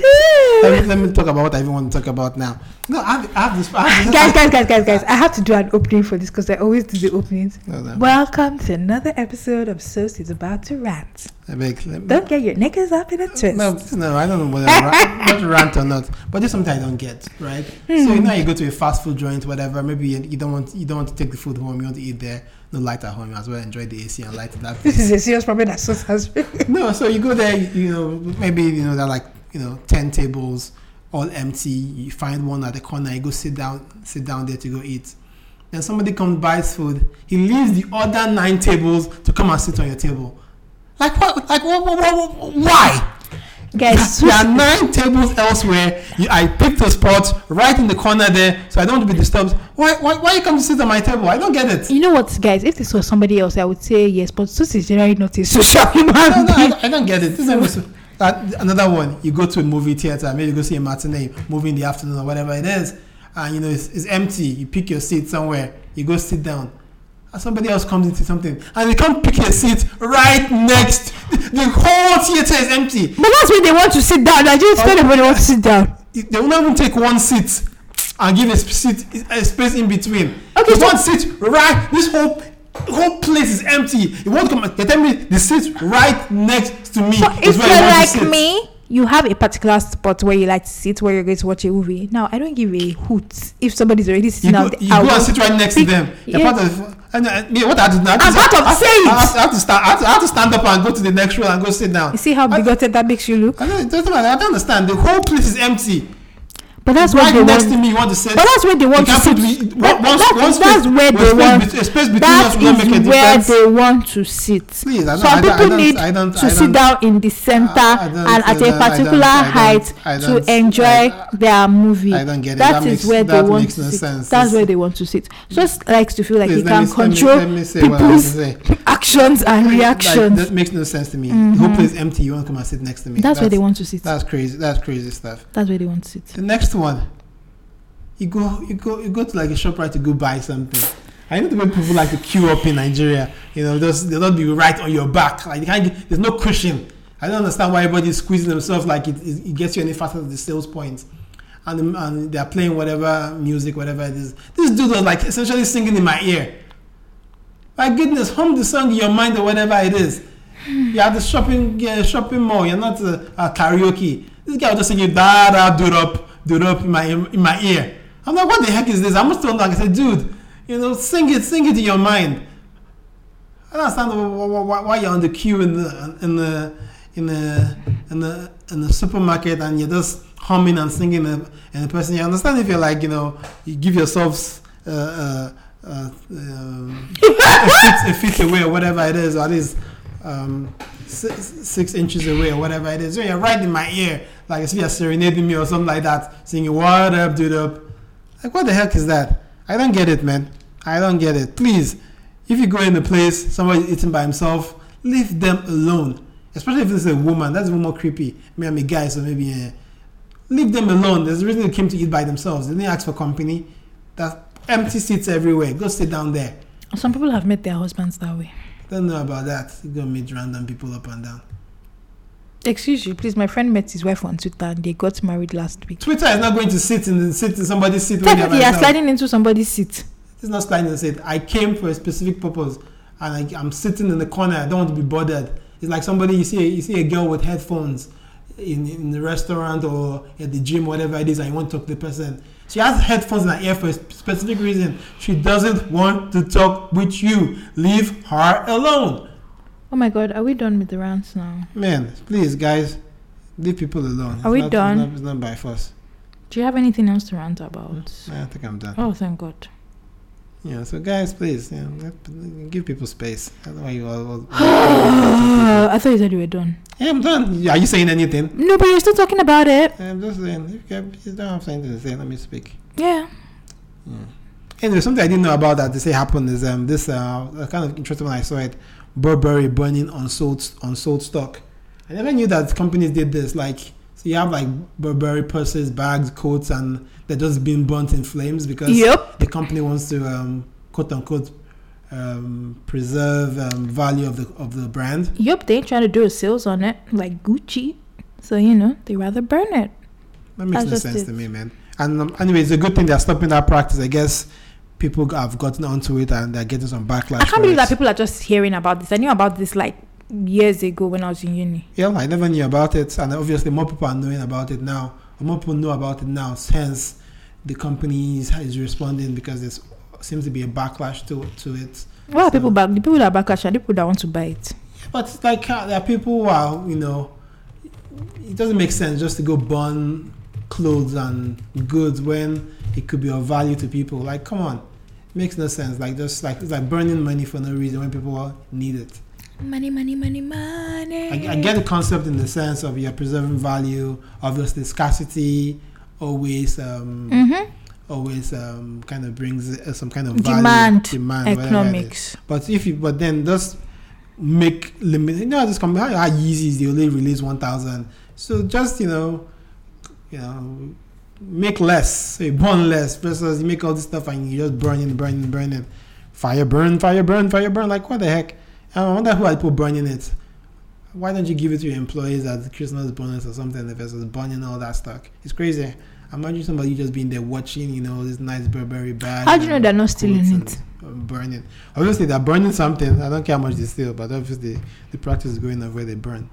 let me, let me talk about what I even want to talk about now. No, I have, I have this. I have this guys, guys, guys, guys, guys! I have to do an opening for this because I always do the openings. No, no. Welcome to another episode of Sos is about to rant. I beg, let me- Don't get your knickers up in a twist. No, no, I don't know whether ra- <laughs> not rant or not, but there's something I don't get, right? So you Hmm. know, you go to a fast food joint, whatever. Maybe you, you don't want you don't want to take the food home. You want to eat there. No light at home. You as well enjoy the AC and light in that <laughs> This place. is a serious problem that Sos has. no, so you go there. You, you know, maybe you know there are like you know ten tables, all empty. You find one at the corner. You go sit down, sit down there to go eat. Then somebody comes buys food. He leaves the other nine tables to come and sit on your table. Like what? Like what? what, what, what why? Guys, <laughs> there are nine tables elsewhere. You, I picked a spot right in the corner there, so I don't want to be disturbed. Why, why, why you come to sit on my table? I don't get it. you know what, guys? If this was somebody else, I would say yes, but Sos is generally not a social human <laughs> No, no, I, don't- I don't get it. This is almost- uh, another one. You go to a movie theater, maybe you go see a matinee movie in the afternoon or whatever it is, and you know it's, it's empty. You pick your seat somewhere. You go sit down. And somebody else comes into something, and they come pick a seat right next. The whole theater is empty. But that's when they want to sit down. I just tell them when they want to sit down. they will not even take one seat and give a seat a space in between. Okay, so- one seat right. This whole whole place is empty. You won't come. They tell me the seat right next to me So is if where you're you want like to sit. me, you have a particular spot where you like to sit, where you're going to watch a movie. Now, I don't give a hoot if somebody's already You sitting go, out. you I go and sit right next to pick- them. You're Yeah. part of. And, uh, me, what I to do now? I I'm to- part of I say I have, I have to stand. I have to, I have to stand up and go to the next row and go sit down. You see how I- bigoted that makes you look? I don't, it doesn't matter. I don't understand. The whole place is empty. But that's where right they next want. to me, you want to sit. But that's where they want to sit. That- that- space- that's where they want. space between That us will make a is where difference. they want to sit. Please, I don't- Some I don't- I people don't- need I don't- to I sit down in the center I and at a don't- I particular don't- I don't- height I to don't- enjoy I- their movie. I don't get it. That That is makes- where they want makes to no sit. sense. That's where they want to sit. Just likes to feel like Please, he can me- let me- control let me say what I have to people's <laughs> actions and Like, reactions. that makes no sense to me. The whole mm-hmm. place empty. You want to come and sit next to me. That's where they want to sit. That's crazy. That's crazy stuff. That's where they want to sit. The next one, you go, you go, you go to like a shop right to go buy something. I know the way people like to queue up in Nigeria. You know, just they'll not be right on your back. Like get, there's no cushion. I don't understand why everybody's squeezing themselves like it, it, it gets you any faster to the sales point. And, and they're playing whatever music, whatever it is. This dude was like essentially singing in my ear. My goodness, hum the song in your mind or whatever it is. You're at the shopping shopping mall. You're not uh, karaoke. This guy was just singing da da do up do up in my in my ear. I'm like, what the heck is this? I must turn back. I said, dude, you know, sing it, sing it in your mind. I don't understand wh- wh- wh- why you're on the queue in the in the in the in the in the supermarket and you're just humming and singing and, and the person. You understand if you're like you know you give yourselves. Uh, uh, uh, um, <laughs> a, feet, a feet away or whatever it is, or at least um, six, six inches away or whatever it is. You're right in my ear, like if you're serenading me or something like that, singing "What up, dude up." Like what the heck is that? I don't get it, man. I don't get it. Please, if you go in a place, somebody eating by himself, leave them alone. Especially if it's a woman, that's even more creepy. Me, I'm a guy, so maybe uh, leave them alone. There's a reason they came to eat by themselves. They didn't ask for company. That's empty seats everywhere. Go sit down there. Some people have met their husbands that way. Don't know about that. You go meet random people up and down. Excuse you, please. My friend met his wife on Twitter and they got married last week. Twitter is not going to sit in the, sit in somebody's seat Technically, you're sliding into somebody's seat. It's not sliding in the seat. I came for a specific purpose, and I, I'm sitting in the corner. I don't want to be bothered. It's like somebody you see you see a girl with headphones in in the restaurant or at the gym, whatever it is, I want to talk to the person. She has headphones in her ear for a specific reason. She doesn't want to talk with you. Leave her alone. Oh my god, are we done with the rants now? Man, please, guys, leave people alone. Are we not, done? It's not, it's not by force. Do you have anything else to rant about? I think I'm done. Oh, thank God. Yeah, so guys, please, you know, give people space. I don't know why you all. all- <gasps> I thought you said you were done. yeah, I'm done. Are you saying anything? No, but you're still talking about it. I'm just saying. If you, can- you don't have something to say, let me speak. Yeah. Anyway, something I didn't know about that they say happened is um this uh kind of interesting when I saw it, Burberry burning unsold unsold stock. I never knew that companies did this. Like, so you have like Burberry purses, bags, coats, and they're just being burnt in flames because Yep. the company wants to um quote unquote um preserve um, value of the of the brand. Yep. They ain't trying to do a sales on it like Gucci. So, you know, they rather burn it. That makes That's no sense it. to me, man. And um, anyway, it's a good thing they're stopping that practice. I guess people have gotten onto it and they're getting some backlash. I can't believe it. that people are just hearing about this. I knew about this like years ago when I was in uni. Yeah, I never knew about it, and obviously more people are knowing about it now. More people know about it now. since the company is, is responding because there seems to be a backlash to to it. Why are So- people back? The people that are backlash are the people that want to buy it. But it's like uh, there are people who are, you know, it doesn't make sense just to go burn clothes and goods when it could be of value to people. Like, come on, it makes no sense. Like, just like it's like burning money for no reason when people need it. Money, money, money, money. I, I get the concept in the sense of you're preserving value. Obviously, scarcity always um, Mm-hmm. always um, kind of brings uh, some kind of value, Demand, demand, whatever it is. Economics. But if you, but then just make limit. You know, this company how, is they only release one thousand. So just you know, you know, make less. So you burn less versus you make all this stuff and you just burning, burning, burning. Fire burn, fire burn, fire burn. Like what the heck? I wonder who are people burning it. Why don't you give it to your employees as a Christmas bonus or something versus burning all that stock? It's crazy. Imagine somebody just being there watching, you know, this nice Burberry bag. How do you know they're not stealing it? um, Burning. Obviously, they're burning something. I don't care how much they steal, but obviously, the practice is going on where they burn.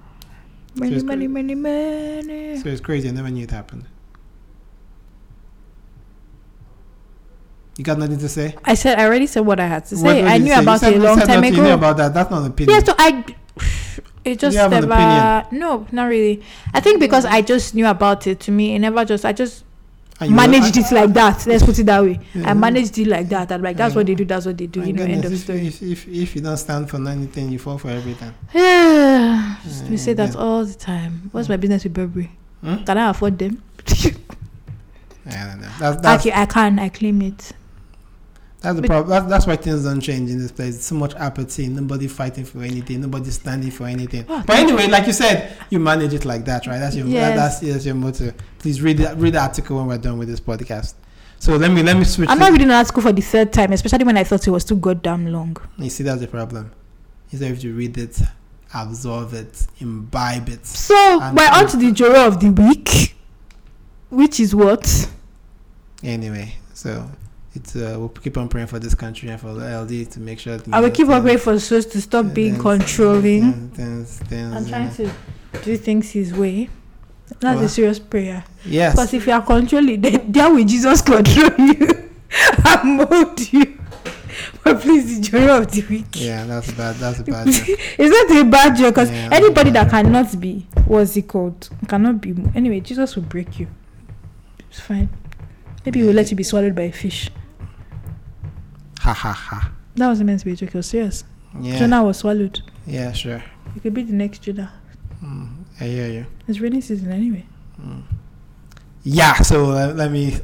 Money, it's money, money, money. So it's crazy. I never knew it happened. You got nothing to say? I said I already said what I had to say. I knew say? About it a long time nothing. You knew ago. about that. That's not an opinion. Yeah, so I. It just you have an never. No, not really. I think because I just knew about it. To me, it never just. I just managed it like that. Let's put it that way. Yeah. I managed it like that. I'm like, that's what they do. That's what they do. You know, end of if, story. If, if, if you don't stand for anything, you fall for everything. <sighs> Yeah, we say that all the time. What's my business with Burberry? Hmm? Can I afford them? <laughs> I don't know. That's, that's, okay, I can. I claim it. That's the but- problem. That's, why things don't change in this place. So much apathy. Nobody fighting for anything. Nobody standing for anything. Oh, but anyway, like you said, you manage it like that, right? That's your Yes. that's, that's your motto. Please read the, read the article when we're done with this podcast. So let me let me switch. I'm not reading an article for the third time, especially when I thought it was too goddamn long. You see, that's the problem. Instead of you read it, absorb it, imbibe it. So we're on to the Joro of the week, which is what? Anyway, so it's uh, we'll keep on praying for this country and for the LD to make sure. that, I will know, keep on praying for Sos to stop being controlling things- things, and you trying know. to do things his way. That's a serious prayer. Yes. Because if you are controlling, then <laughs> there will Jesus control you <laughs> and mold you. But please, the Joro of the week. Yeah, that's bad. That's a bad. <laughs> joke. It's not a bad joke because Yeah, anybody that cannot be, what's it called? Cannot be. Anyway, Jesus will break you. It's fine. Maybe he will let you be swallowed by a fish. ha ha ha. That wasn't meant to be a joke. It was serious. Yeah. Jonah was swallowed. Yeah, sure. You could be the next Jonah. Mm, I hear you. It's rainy season anyway. Mm. Yeah. So uh, let me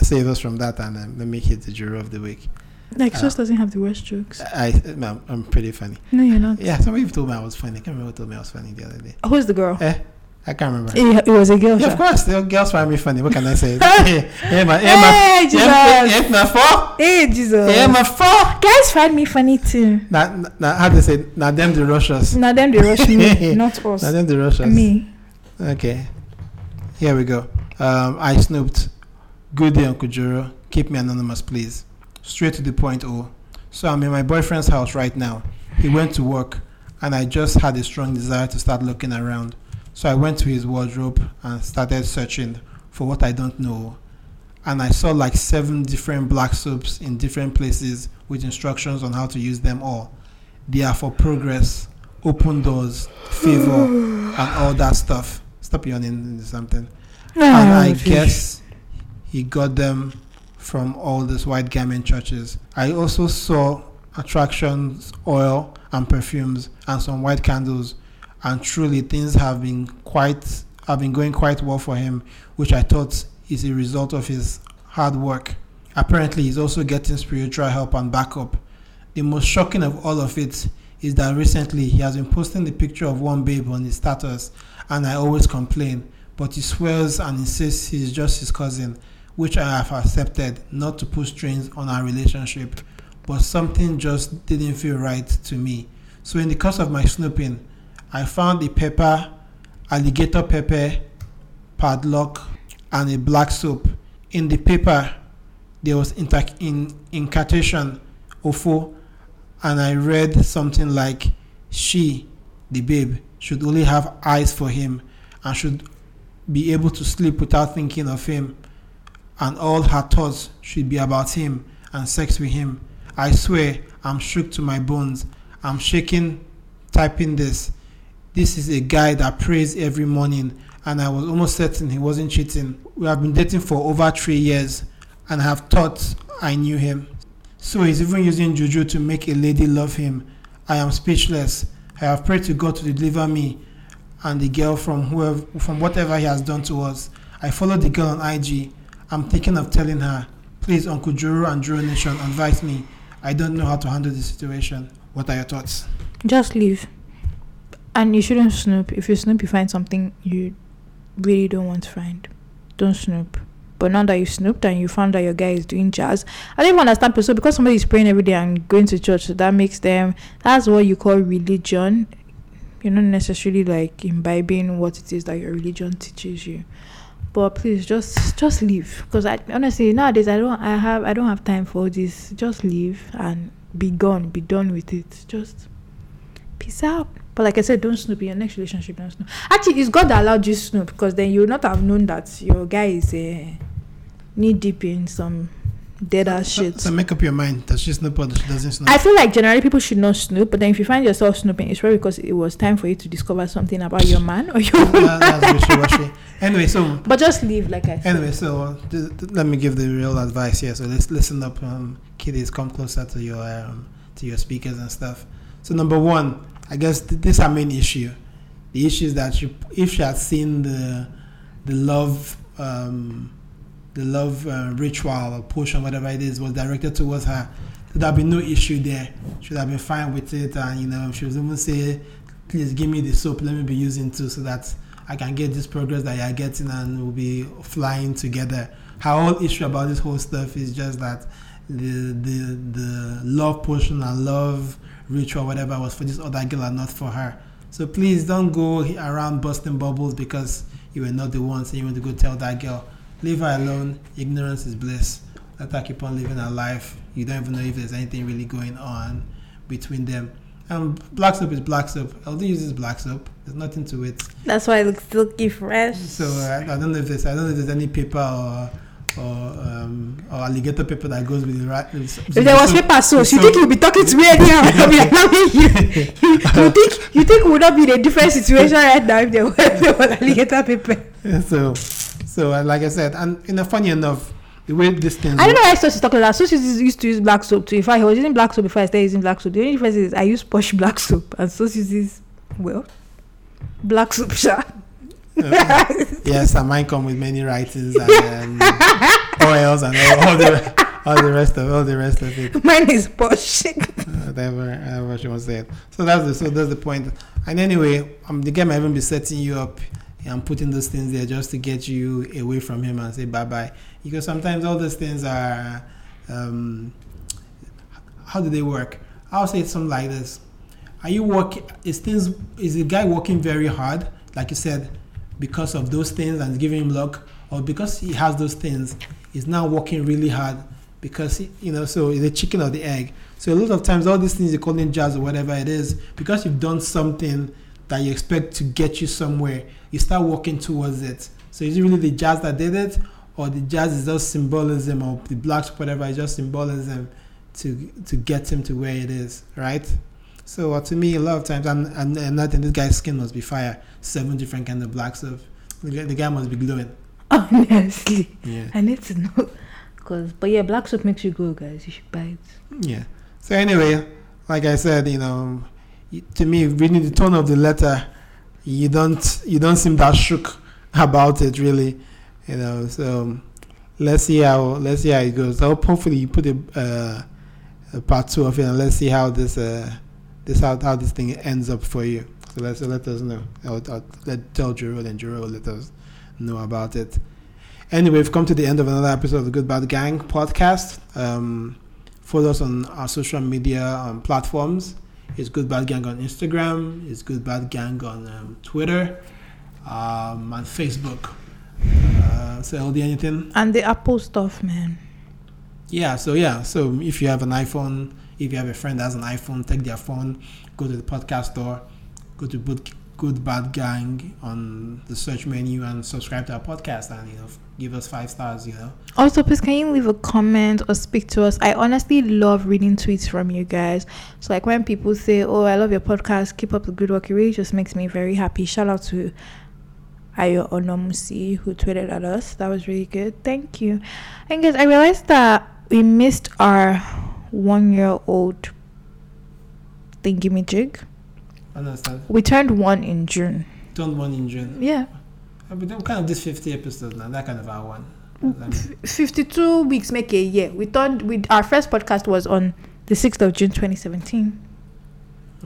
save us from that and um, let me hit the juror of the week. Like, Uh, doesn't have the worst jokes. I, I'm, I'm pretty funny. No, you're not. Yeah, somebody told me I was funny. I can't remember who told me I was funny the other day. Who's the girl? Eh, I can't remember. It, it was a girl. Yeah, of course, the girls find me funny. What can I say? <laughs> hey, hey, my, hey, my, Hey, Jesus. hey, my four. Hey, Jesus. Hey, my four. Guys find me funny too. Now, now, how they say? Now them the Russians. Now them they rush me, <laughs> not us. Now them the Russians. Me. Okay. Here we go. Um, I snooped. Good day, Uncle Juro. Keep me anonymous, please. Straight to the point, oh. So I'm in my boyfriend's house right now. He went to work, and I just had a strong desire to start looking around. So I went to his wardrobe and started searching for what I don't know. And I saw like seven different black soaps in different places with instructions on how to use them all. They are for progress, open doors, favor, <sighs> and all that stuff. Stop yawning into something. <sighs> And I guess he got them from all these white garment churches. I also saw attractions, oil, and perfumes, and some white candles. And truly, things have been quite have been going quite well for him, which I thought is a result of his hard work. Apparently, he's also getting spiritual help and backup. The most shocking of all of it is that recently he has been posting the picture of one babe on his status, and I always complain, but he swears and insists he's just his cousin, which I have accepted not to put strains on our relationship, but something just didn't feel right to me. So, in the course of my snooping, I found a pepper, alligator pepper, padlock, and a black soap. In the paper, there was inter- in incantation, ofo, and I read something like, She, the babe, should only have eyes for him and should be able to sleep without thinking of him, and all her thoughts should be about him and sex with him. I swear, I'm shook to my bones. I'm shaking typing this. This is a guy that prays every morning, and I was almost certain he wasn't cheating. We have been dating for over three years, and I have thought I knew him. So he's even using juju to make a lady love him. I am speechless. I have prayed to God to deliver me and the girl from whoever from whatever he has done to us. I followed the girl on IG. I'm thinking of telling her, please, Uncle Juro and Juro Nation, advise me. I don't know how to handle the situation. What are your thoughts? Just leave. And you shouldn't snoop. If you snoop, you find something you really don't want to find. Don't snoop. But now that you snooped and you found that your guy is doing jazz, I don't even understand. So because somebody is praying every day and going to church, so that makes them. That's what you call religion. You're not necessarily like imbibing what it is that your religion teaches you. But please, just just leave. Because I honestly nowadays I don't I have I don't have time for this. Just leave and be gone. Be done with it. Just peace out. But like I said, don't snoop in your next relationship. Don't snoop. Actually, it's God that allowed you to snoop because then you would not have known that your guy is uh, knee deep in some dead ass So, shit. so make up your mind. that she snoop or she doesn't snoop? I feel like generally people should not snoop, but then if you find yourself snooping, it's probably because it was time for you to discover something about your man or your That- that's wishy-washy. Anyway, so <laughs> But just leave, like I said. Anyway, so th- th- let me give the real advice here. So let's listen up, um, kiddies. Come closer to your um, to your speakers and stuff. So number one, I guess th- this is our main issue. The issue is that you, if she had seen the the love um, the love uh, ritual or potion, whatever it is, was directed towards her, there'd be no issue there. She would have been fine with it, and you know, she would even say, "Please give me the soap. Let me be using too, so that I can get this progress that you're getting, and we'll be flying together." Her whole issue about this whole stuff is just that the the the love potion and love ritual, whatever, was for this other girl and not for her. So please don't go around busting bubbles because you were not the one saying you want to go tell that girl. Leave her alone. Ignorance is bliss. Let her keep on living her life. You don't even know if there's anything really going on between them. And black soap is black soap. LD uses black soap. There's nothing to it. That's why it looks silky fresh. So uh, I don't know if there's I don't know if there's any paper or or um, or alligator paper that goes with the right. If there was paper sauce, you think you'll be talking to me anyhow? <laughs> Be allowing you. you. You think you think would not be in a different situation right now if there if there was alligator paper? so so uh, like I said, and you know, funny enough, the way this thing. I don't know why Sos is talking about. Is- used to use black soap too. In fact, he was using black soap before I started using black soap. The only difference is I use posh <laughs> black soap and uses well black soap. Sha. Yes, and mine come with many writings and um, oils and all, all the all the rest of all the rest of it. Mine is posh. whatever, whatever she wants to say. So that's the so that's the point. And anyway, um, the game might even be setting you up and putting those things there just to get you away from him and say bye bye. Because sometimes all those things are, um, how do they work? I'll say something like this: Are you working? Is things? Is the guy working very hard, like you said, because of those things and giving him luck, or because he has those things, he's now working really hard because he, you know so the chicken or the egg. So a lot of times all these things you call in jazz or whatever it is because you've done something that you expect to get you somewhere you start working towards it. So is it really the jazz that did it or the jazz is just symbolism or the blacks whatever is just symbolism to to get him to where it is right so uh, to me a lot of times and and, think this guy's skin must be fire seven different kind of blacks guy- the guy must be glowing Honestly, yeah I need to know. Cause, but yeah, black soap makes you glow, guys. You should buy it. Yeah. So anyway, like I said, you know, to me, reading the tone of the letter, you don't you don't seem that shook <laughs> about it, really. You know. So let's see how let's see how it goes. So hopefully, you put a, uh, a part two of it, and let's see how this uh, this how, how this thing ends up for you. So let's so let us know. I'll, I'll let tell Jero and Jero will let us know about it. Anyway, we've come to the end of another episode of the Good Bad Gang podcast. Um, follow us on our social media um, platforms. It's Good Bad Gang on Instagram. It's Good Bad Gang on um, Twitter, um, and Facebook. Uh, so, LD, anything? And the Apple stuff, man. Yeah, so yeah, so if you have an iPhone, if you have a friend that has an iPhone, take their phone, go to the podcast store, go to Good, Good Bad Gang on the search menu and subscribe to our podcast and you know give us five stars. You know, Also, please can you leave a comment or speak to us? I honestly love reading tweets from you guys. So, like when people say, "Oh, I love your podcast. Keep up the good work," it really just makes me very happy. Shout out to Ayo Onomusi who tweeted at us. That was really good. Thank you. And guys, I realized that we missed our one-year-old thingy me jig. I understand? We turned one in June. Don't one in June. Yeah. We don't kind of this 50 episodes now. That kind of our one. I 52 weeks make a year. We turned. we our first podcast was on the 6th of June 2017.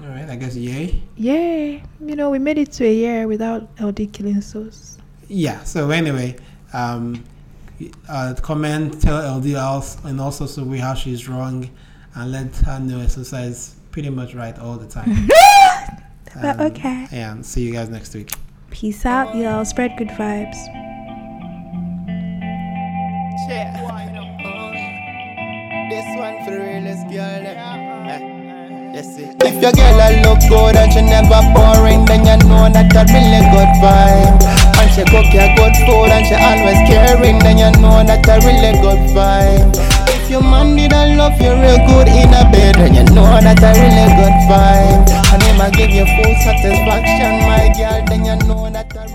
all right, I guess yay. Yay! You know, we made it to a year without LD killing souls. Yeah. So anyway, um, uh, comment, tell LD else, and also so we how she's wrong, and let her know exercise pretty much right all the time. <laughs> But Um, okay. And see you guys next week. Peace out, y'all. Spread good vibes. Yeah. This one for the realest girl. Yeah. If your girl a look good and she never boring, then you know that a really good vibe. And she cook your good food and she always caring, then you know that a really good vibe. If your man did a love you real good in a bed, then you know that a really good vibe. And him a give you full satisfaction, my girl, then you know that. A